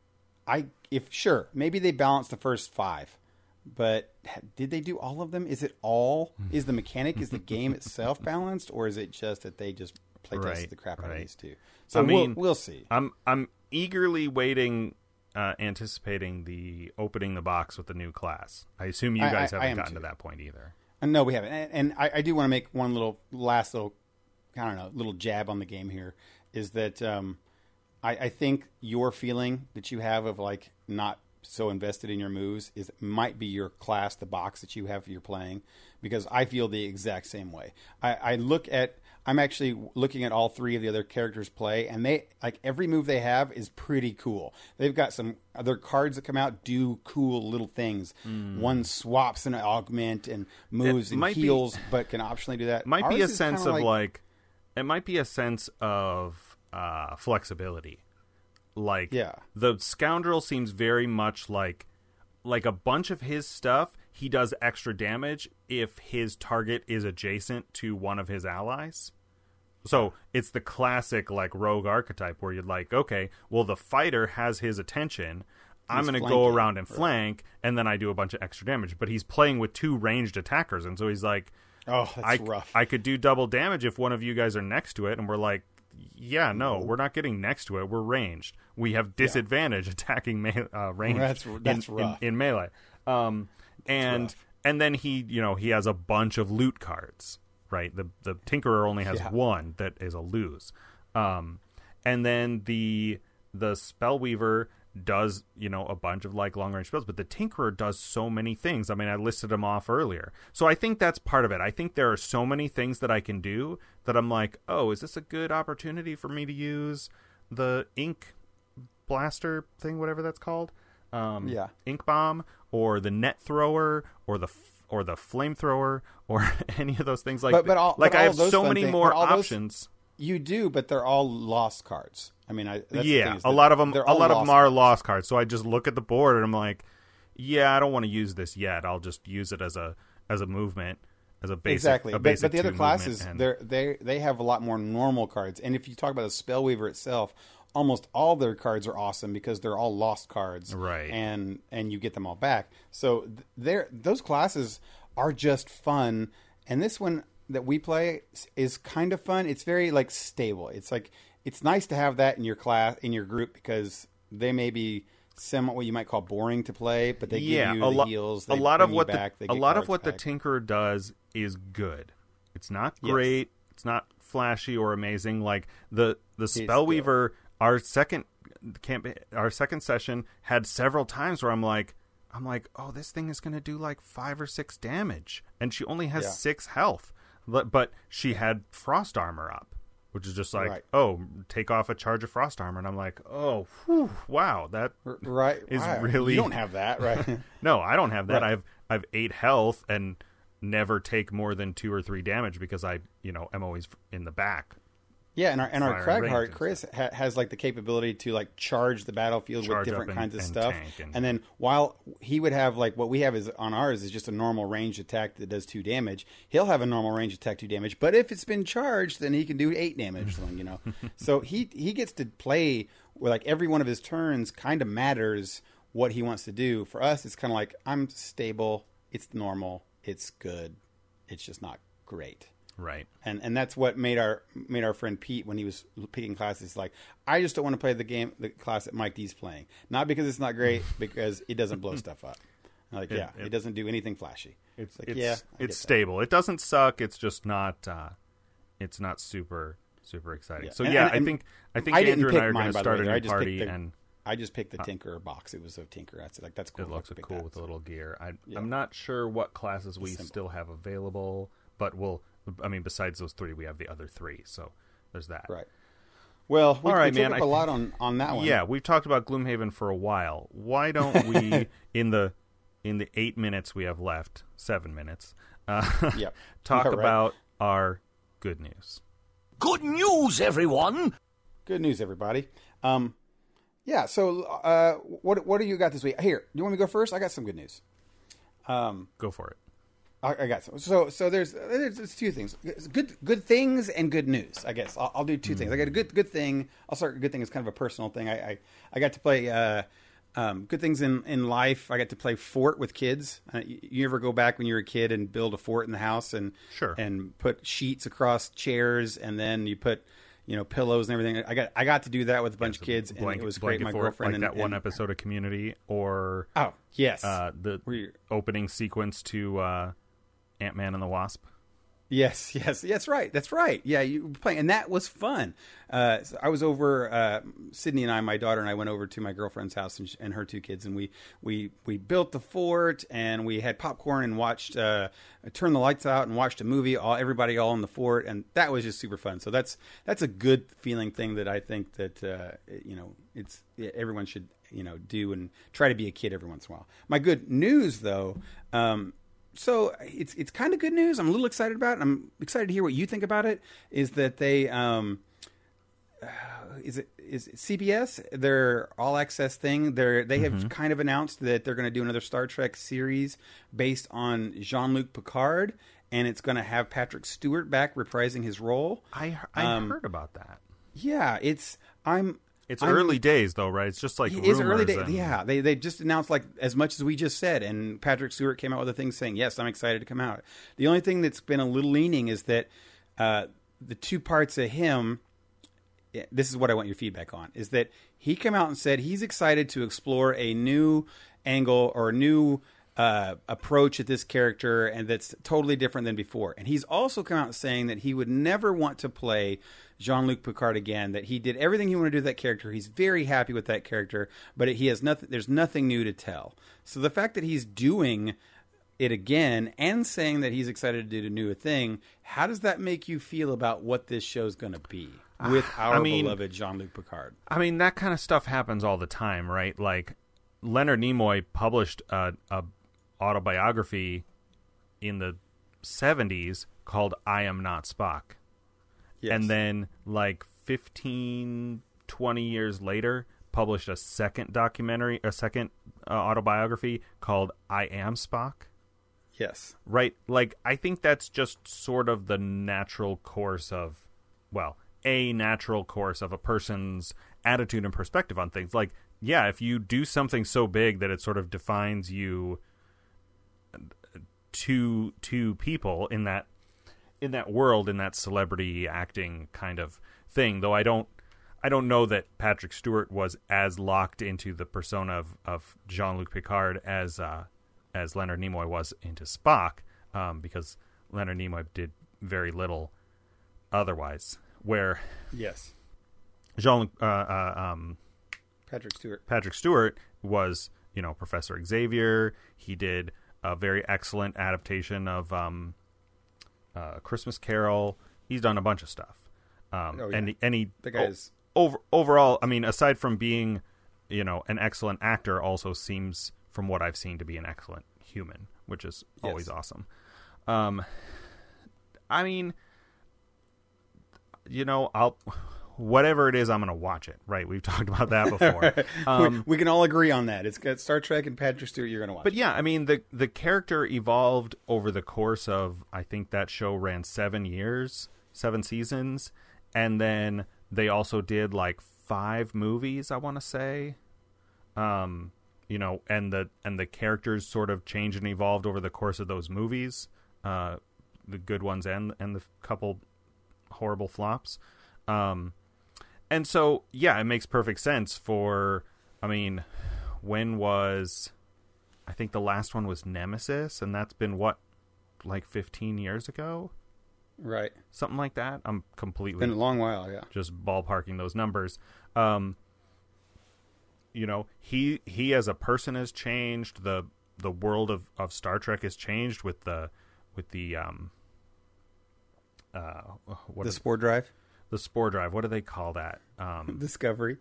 I if sure maybe they balanced the first five, but did they do all of them? Is it all? Is the mechanic is the game itself balanced, or is it just that they just play Right, the crap out of these two? So I we'll, mean- we'll see. I'm I'm eagerly waiting, uh, anticipating the opening the box with the new class. I assume you guys I- I haven't am gotten too. to that point either. And no, we haven't. And, and I, I do want to make one little last little, I don't know, little jab on the game here. Is that um, I, I think your feeling that you have of like not so invested in your moves is might be your class, the box that you have you're playing, because I feel the exact same way. I, I look at. I'm actually looking at all three of the other characters play, and they like every move they have is pretty cool. They've got some other cards that come out do cool little things. One swaps and augment and moves and Hmm. might be- heals, but can optionally do that. might be a sense of like, it might be a sense of uh, flexibility. Like Yeah. the scoundrel seems very much like like a bunch of his stuff. He does extra damage if his target is adjacent to one of his allies. So it's the classic like rogue archetype where you're like, okay, well the fighter has his attention. I'm going to go around and right. flank, and then I do a bunch of extra damage. But he's playing with two ranged attackers, and so he's like, Oh, that's I, rough. I could do double damage if one of you guys are next to it, and we're like, yeah, no, we're not getting next to it. We're ranged. We have disadvantage attacking me- uh, range. That's- that's in, rough. in, in melee. Um, and rough. and then he, you know, he has a bunch of loot cards. Right. The the Tinkerer only has Yeah. one that is a lose. Um, and then the the Spellweaver does you know a bunch of like long range spells, but the Tinkerer does so many things. I mean, I listed them off earlier, so I think that's part of it. I think there are so many things that I can do that I'm like, oh, is this a good opportunity for me to use the ink blaster thing, whatever that's called? Um, Yeah. ink bomb or the net thrower or the f- or the flamethrower or any of those things like But- but all- but like I all have so many thing- more but all those- options. You do, but they're all lost cards. I mean, I that's the thing yeah, a lot of them. A lot of them are cards. lost cards. So I just look at the board and I'm like, yeah, I don't want to use this yet. I'll just use it as a as a movement, as a basic. exactly. A But, basic but the other classes, they're they they have a lot more normal cards. And if you talk about the Spellweaver itself, almost all their cards are awesome because they're all lost cards, Right. And and you get them all back. So th- they're those classes are just fun. And this one that we play is kind of fun. It's very like stable. It's like it's nice to have that in your class in your group because they may be somewhat what you might call boring to play, but they yeah, give you a the lot. heals. a lot of what back, the a lot of what the. Tinkerer does is good. It's not Yes. great. It's not flashy or amazing. Like the the Spellweaver, our second camp, our second session had several times where I'm like, I'm like, oh, this thing is going to do like five or six damage, and she only has Yeah. six health, but, she had frost armor up. Which is just like, Right. oh, take off a charge of frost armor, and I'm like, oh, whew, wow, that right is wow. really- you don't have that right no, I don't have that. Right. I've I've eight health and never take more than two or three damage because I you know am always in the back. Yeah and our and our Cragheart Chris ha- has like the capability to like charge the battlefield Charge with different and- kinds of and stuff. and- and then while he would have like what we have is on ours is just a normal range attack that does two damage. He'll have a normal range attack two damage. But if it's been charged then he can do eight damage you know. So he he gets to play where like every one of his turns kind of matters what he wants to do. For us it's kind of like i'm stable it's normal it's good it's just not great Right. and and that's what made our made our friend Pete when he was picking classes like I just don't want to play the game the class that Mike D's playing not because it's not great because it doesn't blow stuff up like It- yeah it- it, doesn't do anything flashy It's like it's yeah I it's that. stable. It doesn't suck. It's just not. uh It's not super super exciting. Yeah. So And- yeah, and- I think I think I Andrew and I are going to start a. I new just party, the- and I just picked the Tinker box it was a Tinker I said like that's cool it looks cool that. with So- little gear. I, Yeah. I'm not sure what classes we still have available, but we'll. I mean, besides those three, we have the other three. So there's that. right well we, All right, we took man, up I a lot on on that one Yeah, we've talked about Gloomhaven for a while. Why don't we, in the in the eight minutes we have left, seven minutes, uh, Yep. talk right. about our good news? Good news, everyone! good news everybody um yeah so uh what what do you got this week here do you want me to go first I got some good news Um, Go for it. I, I got some. So so there's there's, there's two things. Good good things and good news. I guess I'll, I'll do 2 things. I got a good good thing. I'll start. A good thing is kind of a personal thing. I I, I got to play. Uh, um, good things in, in life. I got to play fort with kids. Uh, you, you ever go back when you were a kid and build a fort in the house and Sure. and put sheets across chairs and then you put you know pillows and everything. I got I got to do that with a bunch of kids and it was great. My fort, girlfriend like and that one episode of Community, or Oh yes, uh, the opening sequence to uh, Ant Man and the Wasp. Yes, yes, that's right. That's right. Yeah, you were playing, and that was fun. Uh, so I was over. Uh, Sydney and I, my daughter and I, went over to my girlfriend's house and, sh- and her two kids, and we we we built the fort, and we had popcorn and watched. Uh, turned the lights out and watched a movie. All everybody all in the fort, and that was just super fun. So that's that's a good feeling thing that I think that uh, you know it's everyone should you know do and try to be a kid every once in a while. My good news though. Um, so it's it's kind of good news. I'm a little excited about it. I'm excited to hear what you think about it. Is that they um, uh, is it is it CBS their all access thing? They're they have kind of announced that they're going to do another Star Trek series based on Jean Luc Picard, and it's going to have Patrick Stewart back reprising his role. I I Um, heard about that. Yeah, it's I'm. It's I'm- early days though, right? It's just like It is early rumors days. and- Yeah, they they just announced like as much as we just said, and Patrick Stewart came out with a thing saying, "Yes, I'm excited to come out." The only thing that's been a little leaning is that uh, the two parts of him. This is what I want your feedback on: is that he came out and said he's excited to explore a new angle or a new uh, approach at this character, and that's totally different than before. And he's also come out saying that he would never want to play Jean Luc Picard again. That he did everything he wanted to do with that character. He's very happy with that character, but he has nothing. There's nothing new to tell. So the fact that he's doing it again and saying that he's excited to do a new thing, how does that make you feel about what this show's going to be ah, with our I mean- beloved Jean Luc Picard? I mean, that kind of stuff happens all the time, right? Like Leonard Nimoy published a, a autobiography in the 70s called I Am Not Spock. Yes. And then like 15 20 years later published a second documentary, a second uh, autobiography called I Am Spock. yes, Right? Like I think that's just sort of the natural course of well, a natural course of a person's attitude and perspective on things. Like yeah, if you do something so big that it sort of defines you to to people in that in that world in that celebrity acting kind of thing though i don't i don't know that patrick stewart was as locked into the persona of, of jean-luc picard as uh as leonard nimoy was into spock um because leonard nimoy did very little otherwise where yes, jean-luc uh, uh um Patrick Stewart. Patrick Stewart was, you know, Professor Xavier. He did a very excellent adaptation of um, uh, Christmas Carol. He's done a bunch of stuff. Um, Oh, yeah. And and he The guy's- over overall. I mean, aside from being, you know, an excellent actor, also seems, from what I've seen, to be an excellent human, which is always Yes. awesome. Um, I mean, you know, I'll whatever it is, I'm going to watch it. Right? We've talked about that before. Um, we, we can all agree on that. It's got Star Trek and Patrick Stewart. You're going to watch. but yeah, I mean the the character evolved over the course of I think that show ran seven years, seven seasons, and then they also did like five movies. I want to say, um, you know, and the and the characters sort of changed and evolved over the course of those movies, uh, the good ones and and the couple horrible flops. Um, and so yeah, it makes perfect sense for. I mean, when was I think the last one was Nemesis, and that's been what, like 15 years ago, right. something like that. I'm completely Been a long while. Yeah. just ballparking those numbers. Um, you know, he he as a person has changed. the The world of, of Star Trek has changed with the with the um uh what The Spore Drive, the spore drive. What do they call that? Um, Discovery.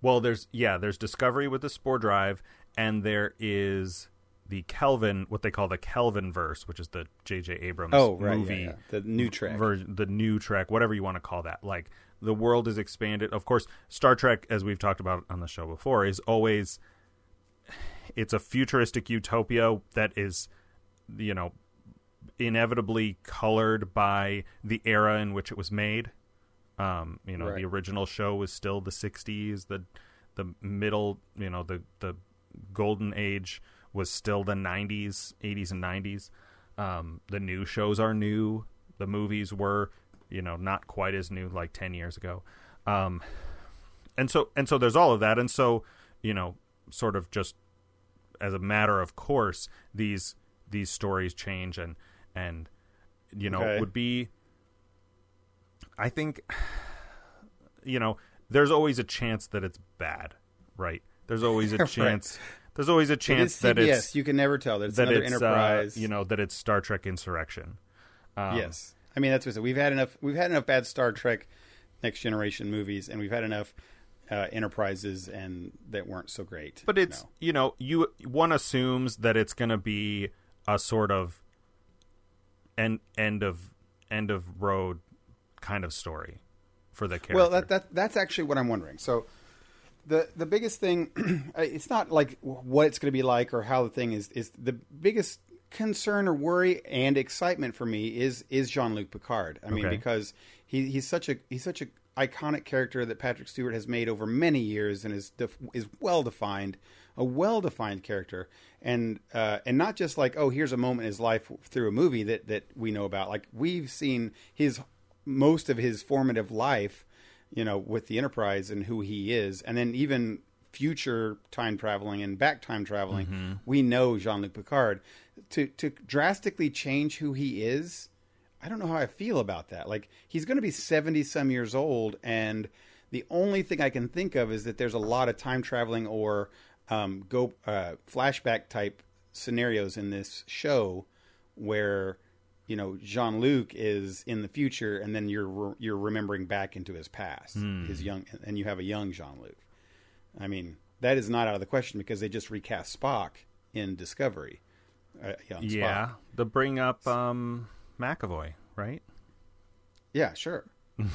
Well, there's yeah, there's Discovery with the Spore Drive, and there is the Kelvin, what they call the Kelvin verse, which is the J.J. Abrams Oh, right. yeah, movie yeah. The new Trek. version, the new Trek, whatever you want to call that. Like the world is expanded. Of course, Star Trek, as we've talked about on the show before, is always it's a futuristic utopia that is, you know, inevitably colored by the era in which it was made. Um, you know, Right. the original show was still the '60s. The the middle, you know, the the golden age was still the '90s, '80s, and '90s. Um, the new shows are new. The movies were, you know, not quite as new like ten years ago. Um, and so and so there's all of that, and so you know, sort of just as a matter of course, these these stories change and and you know Okay. would be. I think, you know, there's always a chance that it's bad, right? There's always a Right. chance. There's always a chance is that it's you can never tell. That it's that another it's enterprise. Uh, you know that it's Star Trek Insurrection. Um, yes. I mean that's what I said. We've had enough. We've had enough bad Star Trek, Next Generation movies, and we've had enough uh, enterprises and that weren't so great. But it's No. you know you one assumes that it's going to be a sort of end end of end of road kind of story for the character. Well, that, that that's actually what I'm wondering. So, the the biggest thing, it's not like what it's going to be like or how the thing is. Is the biggest concern or worry and excitement for me is is Jean Luc Picard. I mean, Okay. because he, he's such a he's such a iconic character that Patrick Stewart has made over many years and is def- is well defined, a well defined character, and uh, and not just like oh here's a moment in his life through a movie that that we know about. Like we've seen his most of his formative life, you know, with the Enterprise and who he is, and then even future time traveling and back time traveling, we know Jean Luc Picard. To to drastically change who he is, I don't know how I feel about that. Like he's going to be seventy some years old, and the only thing I can think of is that there's a lot of time traveling or um, go uh, flashback type scenarios in this show where you know Jean Luc is in the future, and then you're re- you're remembering back into his past, his young, and you have a young Jean Luc. I mean, that is not out of the question because they just recast Spock in Discovery. Uh, Yeah, Spock. the bring up um, McAvoy, right? Yeah, sure.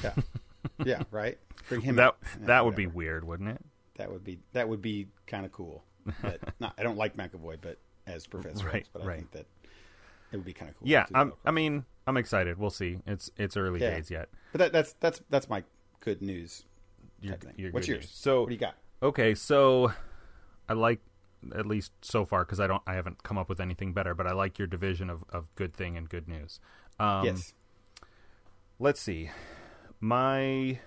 Yeah, yeah, right. Bring him. That up. That would be weird, wouldn't it? that would be that would be kind of cool. But not, I don't like McAvoy, but as Professor Right, X, but I right. think that it would be kind of cool. Yeah, I'm, I mean, I'm excited. We'll see. It's it's early Yeah. days yet. But that, that's that's that's my good news. You're, you're What's good yours? news. So what do you got? okay, so I like at least so far because I don't I haven't come up with anything better, but I like your division of, of good thing and good news. Um, yes. let's see. My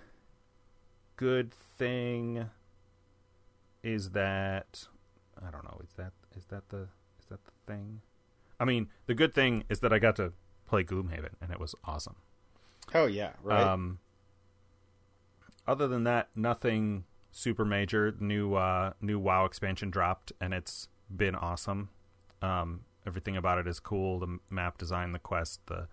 good thing is that I don't know. Is that is that the is that the thing? I mean, the good thing is that I got to play Gloomhaven and it was awesome. Oh yeah, right. Um, other than that, nothing super major. New uh, new WoW expansion dropped, and it's been awesome. Um, everything about it is cool. The map design, the quest, the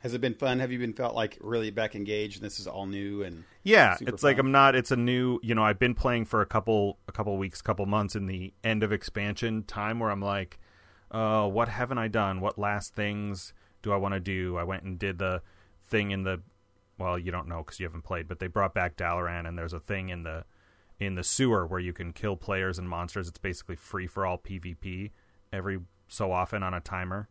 Has it been fun? Have you been felt like really back engaged? And this is all new and yeah. It's like. I'm not. It's a new. You know, I've been playing for a couple a couple weeks, couple months in the end of expansion time, where I'm like, uh, what haven't I done? What last things do I want to do? I went and did the thing in the well, you don't know because you haven't played, but they brought back Dalaran, and there's a thing in the in the sewer where you can kill players and monsters. It's basically free for all PvP every so often on a timer,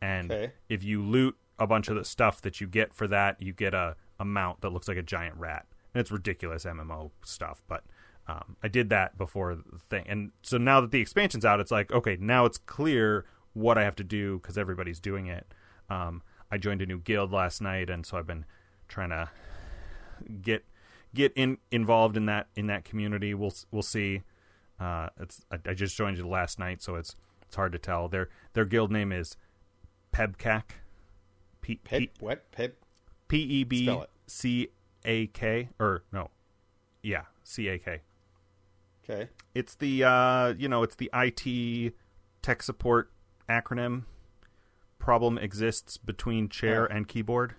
and Okay. if you loot a bunch of the stuff that you get for that, you get a, a mount that looks like a giant rat, and it's ridiculous MMO stuff, but. Um, I did that before the thing, and so now that the expansion's out, it's like okay, now it's clear what I have to do because everybody's doing it. Um, I joined a new guild last night, and so I've been trying to get get in involved in that in that community. We'll we'll see. Uh, it's I, I just joined it last night, so it's it's hard to tell. Their their guild name is Pebcak. P Pep, P what Pep? P E B. C A K or no, yeah C A K. Okay. It's the uh, you know it's the IT tech support acronym. Problem exists between chair Oh. and keyboard.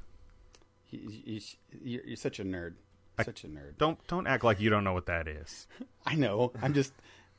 You, you, you're, you're such a nerd. Such a nerd. Don't don't act like you don't know what that is. I know. I'm just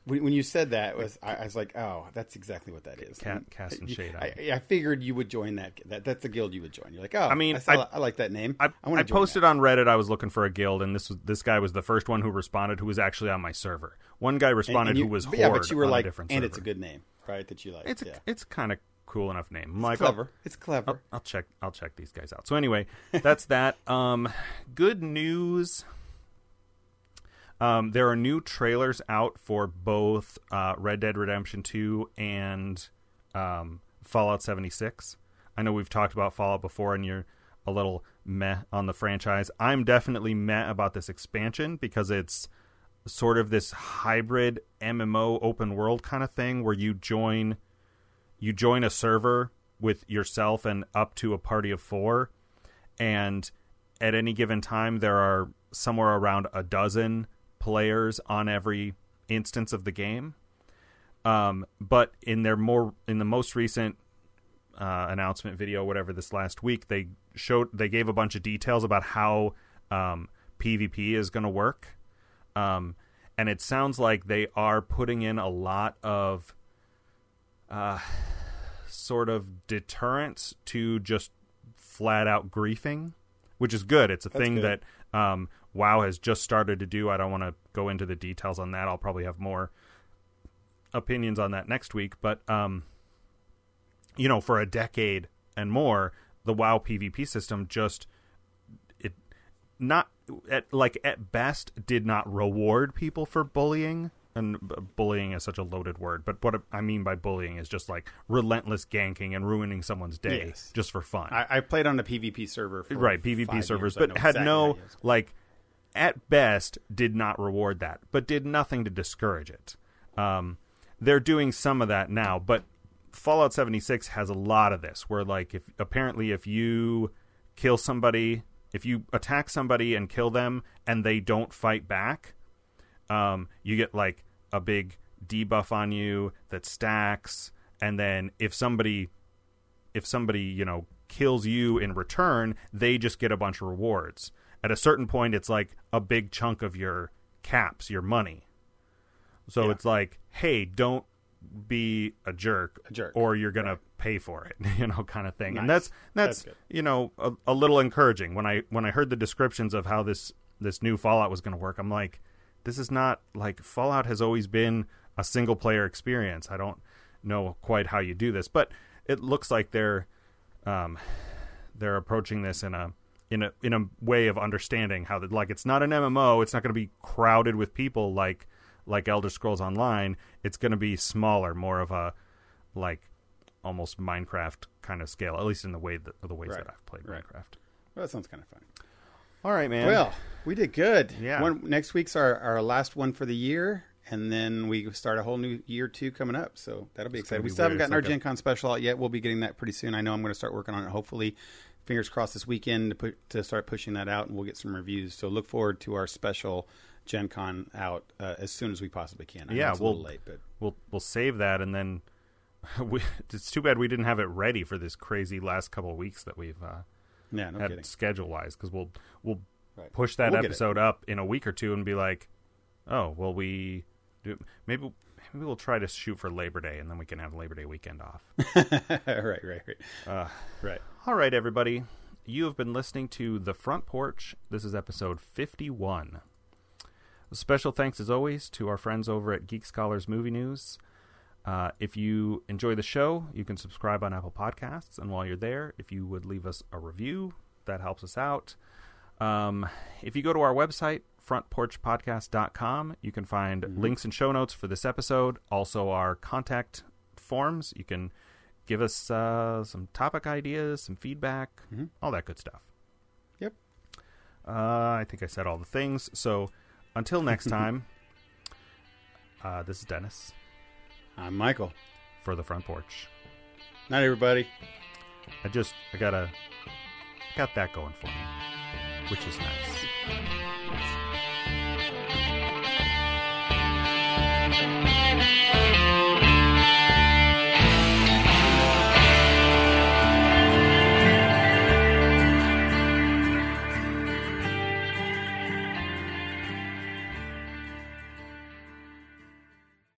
when, when you said that was I, I was like, oh, that's exactly what that is. Ca- And shade I, I figured you would join that. That that's the guild you would join. You're like, oh, I mean, I, saw- I- like that name. I, I, I, want to posted on Reddit. I was looking for a guild, and this was this guy was the first one who responded, who was actually on my server. One guy responded who was yeah, but you were like, and server. it's a good name, right? That you like. It's yeah. it's kind of cool enough name. It's like, clever. I'll, It's clever. I'll, I'll check. I'll check these guys out. So anyway, that's that. Um, good news. Um, there are new trailers out for both uh, Red Dead Redemption 2 and um, Fallout 76. I know we've talked about Fallout before, and you're a little meh on the franchise. I'm definitely meh about this expansion because it's sort of this hybrid MMO open world kind of thing where you join you join a server with yourself and up to a party of four and at any given time there are somewhere around a dozen players on every instance of the game um, but in their more in the most recent uh, announcement video whatever this last week they showed they gave a bunch of details about how um, pvp is going to work um, and it sounds like they are putting in a lot of uh, sort of deterrence to just flat out griefing, which is good. It's a That's thing good. that um, WoW has just started to do. I don't want to go into the details on that. I'll probably have more opinions on that next week, but um, you know, for a decade and more, the WoW PvP system just it not at like at best did not reward people for bullying and bullying is such a loaded word but what i mean by bullying is just like relentless ganking and ruining someone's day Yes. just for fun I, I played on a PvP server, for right pvp servers years. But had exactly no how it is. like at best did not reward that but did nothing to discourage it. Um, they're doing some of that now but fallout 76 has a lot of this where like if apparently if you kill somebody if you attack somebody and kill them and they don't fight back um, you get like a big debuff on you that stacks and then if somebody if somebody you know kills you in return they just get a bunch of rewards at a certain point it's like a big chunk of your caps your money. So Yeah. it's like hey don't be a jerk, A jerk. or you're gonna pay for it you know kind of thing. And that's that's, That's you know a, a little encouraging. When i when i heard the descriptions of how this this new fallout was going to work i'm like this is not like fallout has always been a single player experience. I don't know quite how you do this but it looks like they're um they're approaching this in a in a in a way of understanding how that like it's not an MMO, it's not going to be crowded with people like like Elder Scrolls Online. It's going to be smaller, more of a like almost Minecraft kind of scale, at least in the way that the ways Right. that I've played Right. Minecraft. Well, that sounds kind of fun. All right, man. Well, we did good. Yeah. One, next week's our, our last one for the year, and then we start a whole new year two coming up. So that'll be It's exciting. gonna We be still haven't weird. gotten our It's like Gen Con special out yet. We'll be getting that pretty soon. I know I'm going to start working on it. Hopefully, fingers crossed this weekend to put to start pushing that out, and we'll get some reviews. So look forward to our special Gen Con out uh, as soon as we possibly can. I Yeah, it's we'll- little late, but we'll we'll save that and then we, it's too bad we didn't have it ready for this crazy last couple of weeks that we've uh, yeah, no had schedule wise because we'll we'll Right. push that We'll episode up in a week or two and be like, oh well, we do maybe maybe we'll try to shoot for Labor Day and then we can have Labor Day weekend off. right, right, right, uh, right. all right, everybody, you have been listening to the Front Porch. This is episode fifty-one. Special thanks as always to our friends over at Geek Scholars Movie News. Uh, if you enjoy the show, you can subscribe on Apple Podcasts. And while you're there, if you would leave us a review, that helps us out. Um, if you go to our website, frontporchpodcast.com, you can find links and show notes for this episode, also our contact forms. You can give us uh, some topic ideas, some feedback, all that good stuff. Yep. Uh, I think I said all the things. So until next time, uh, this is Dennis I'm Michael. for the front porch. Night, everybody. I just I gotta got that going for me, which is nice.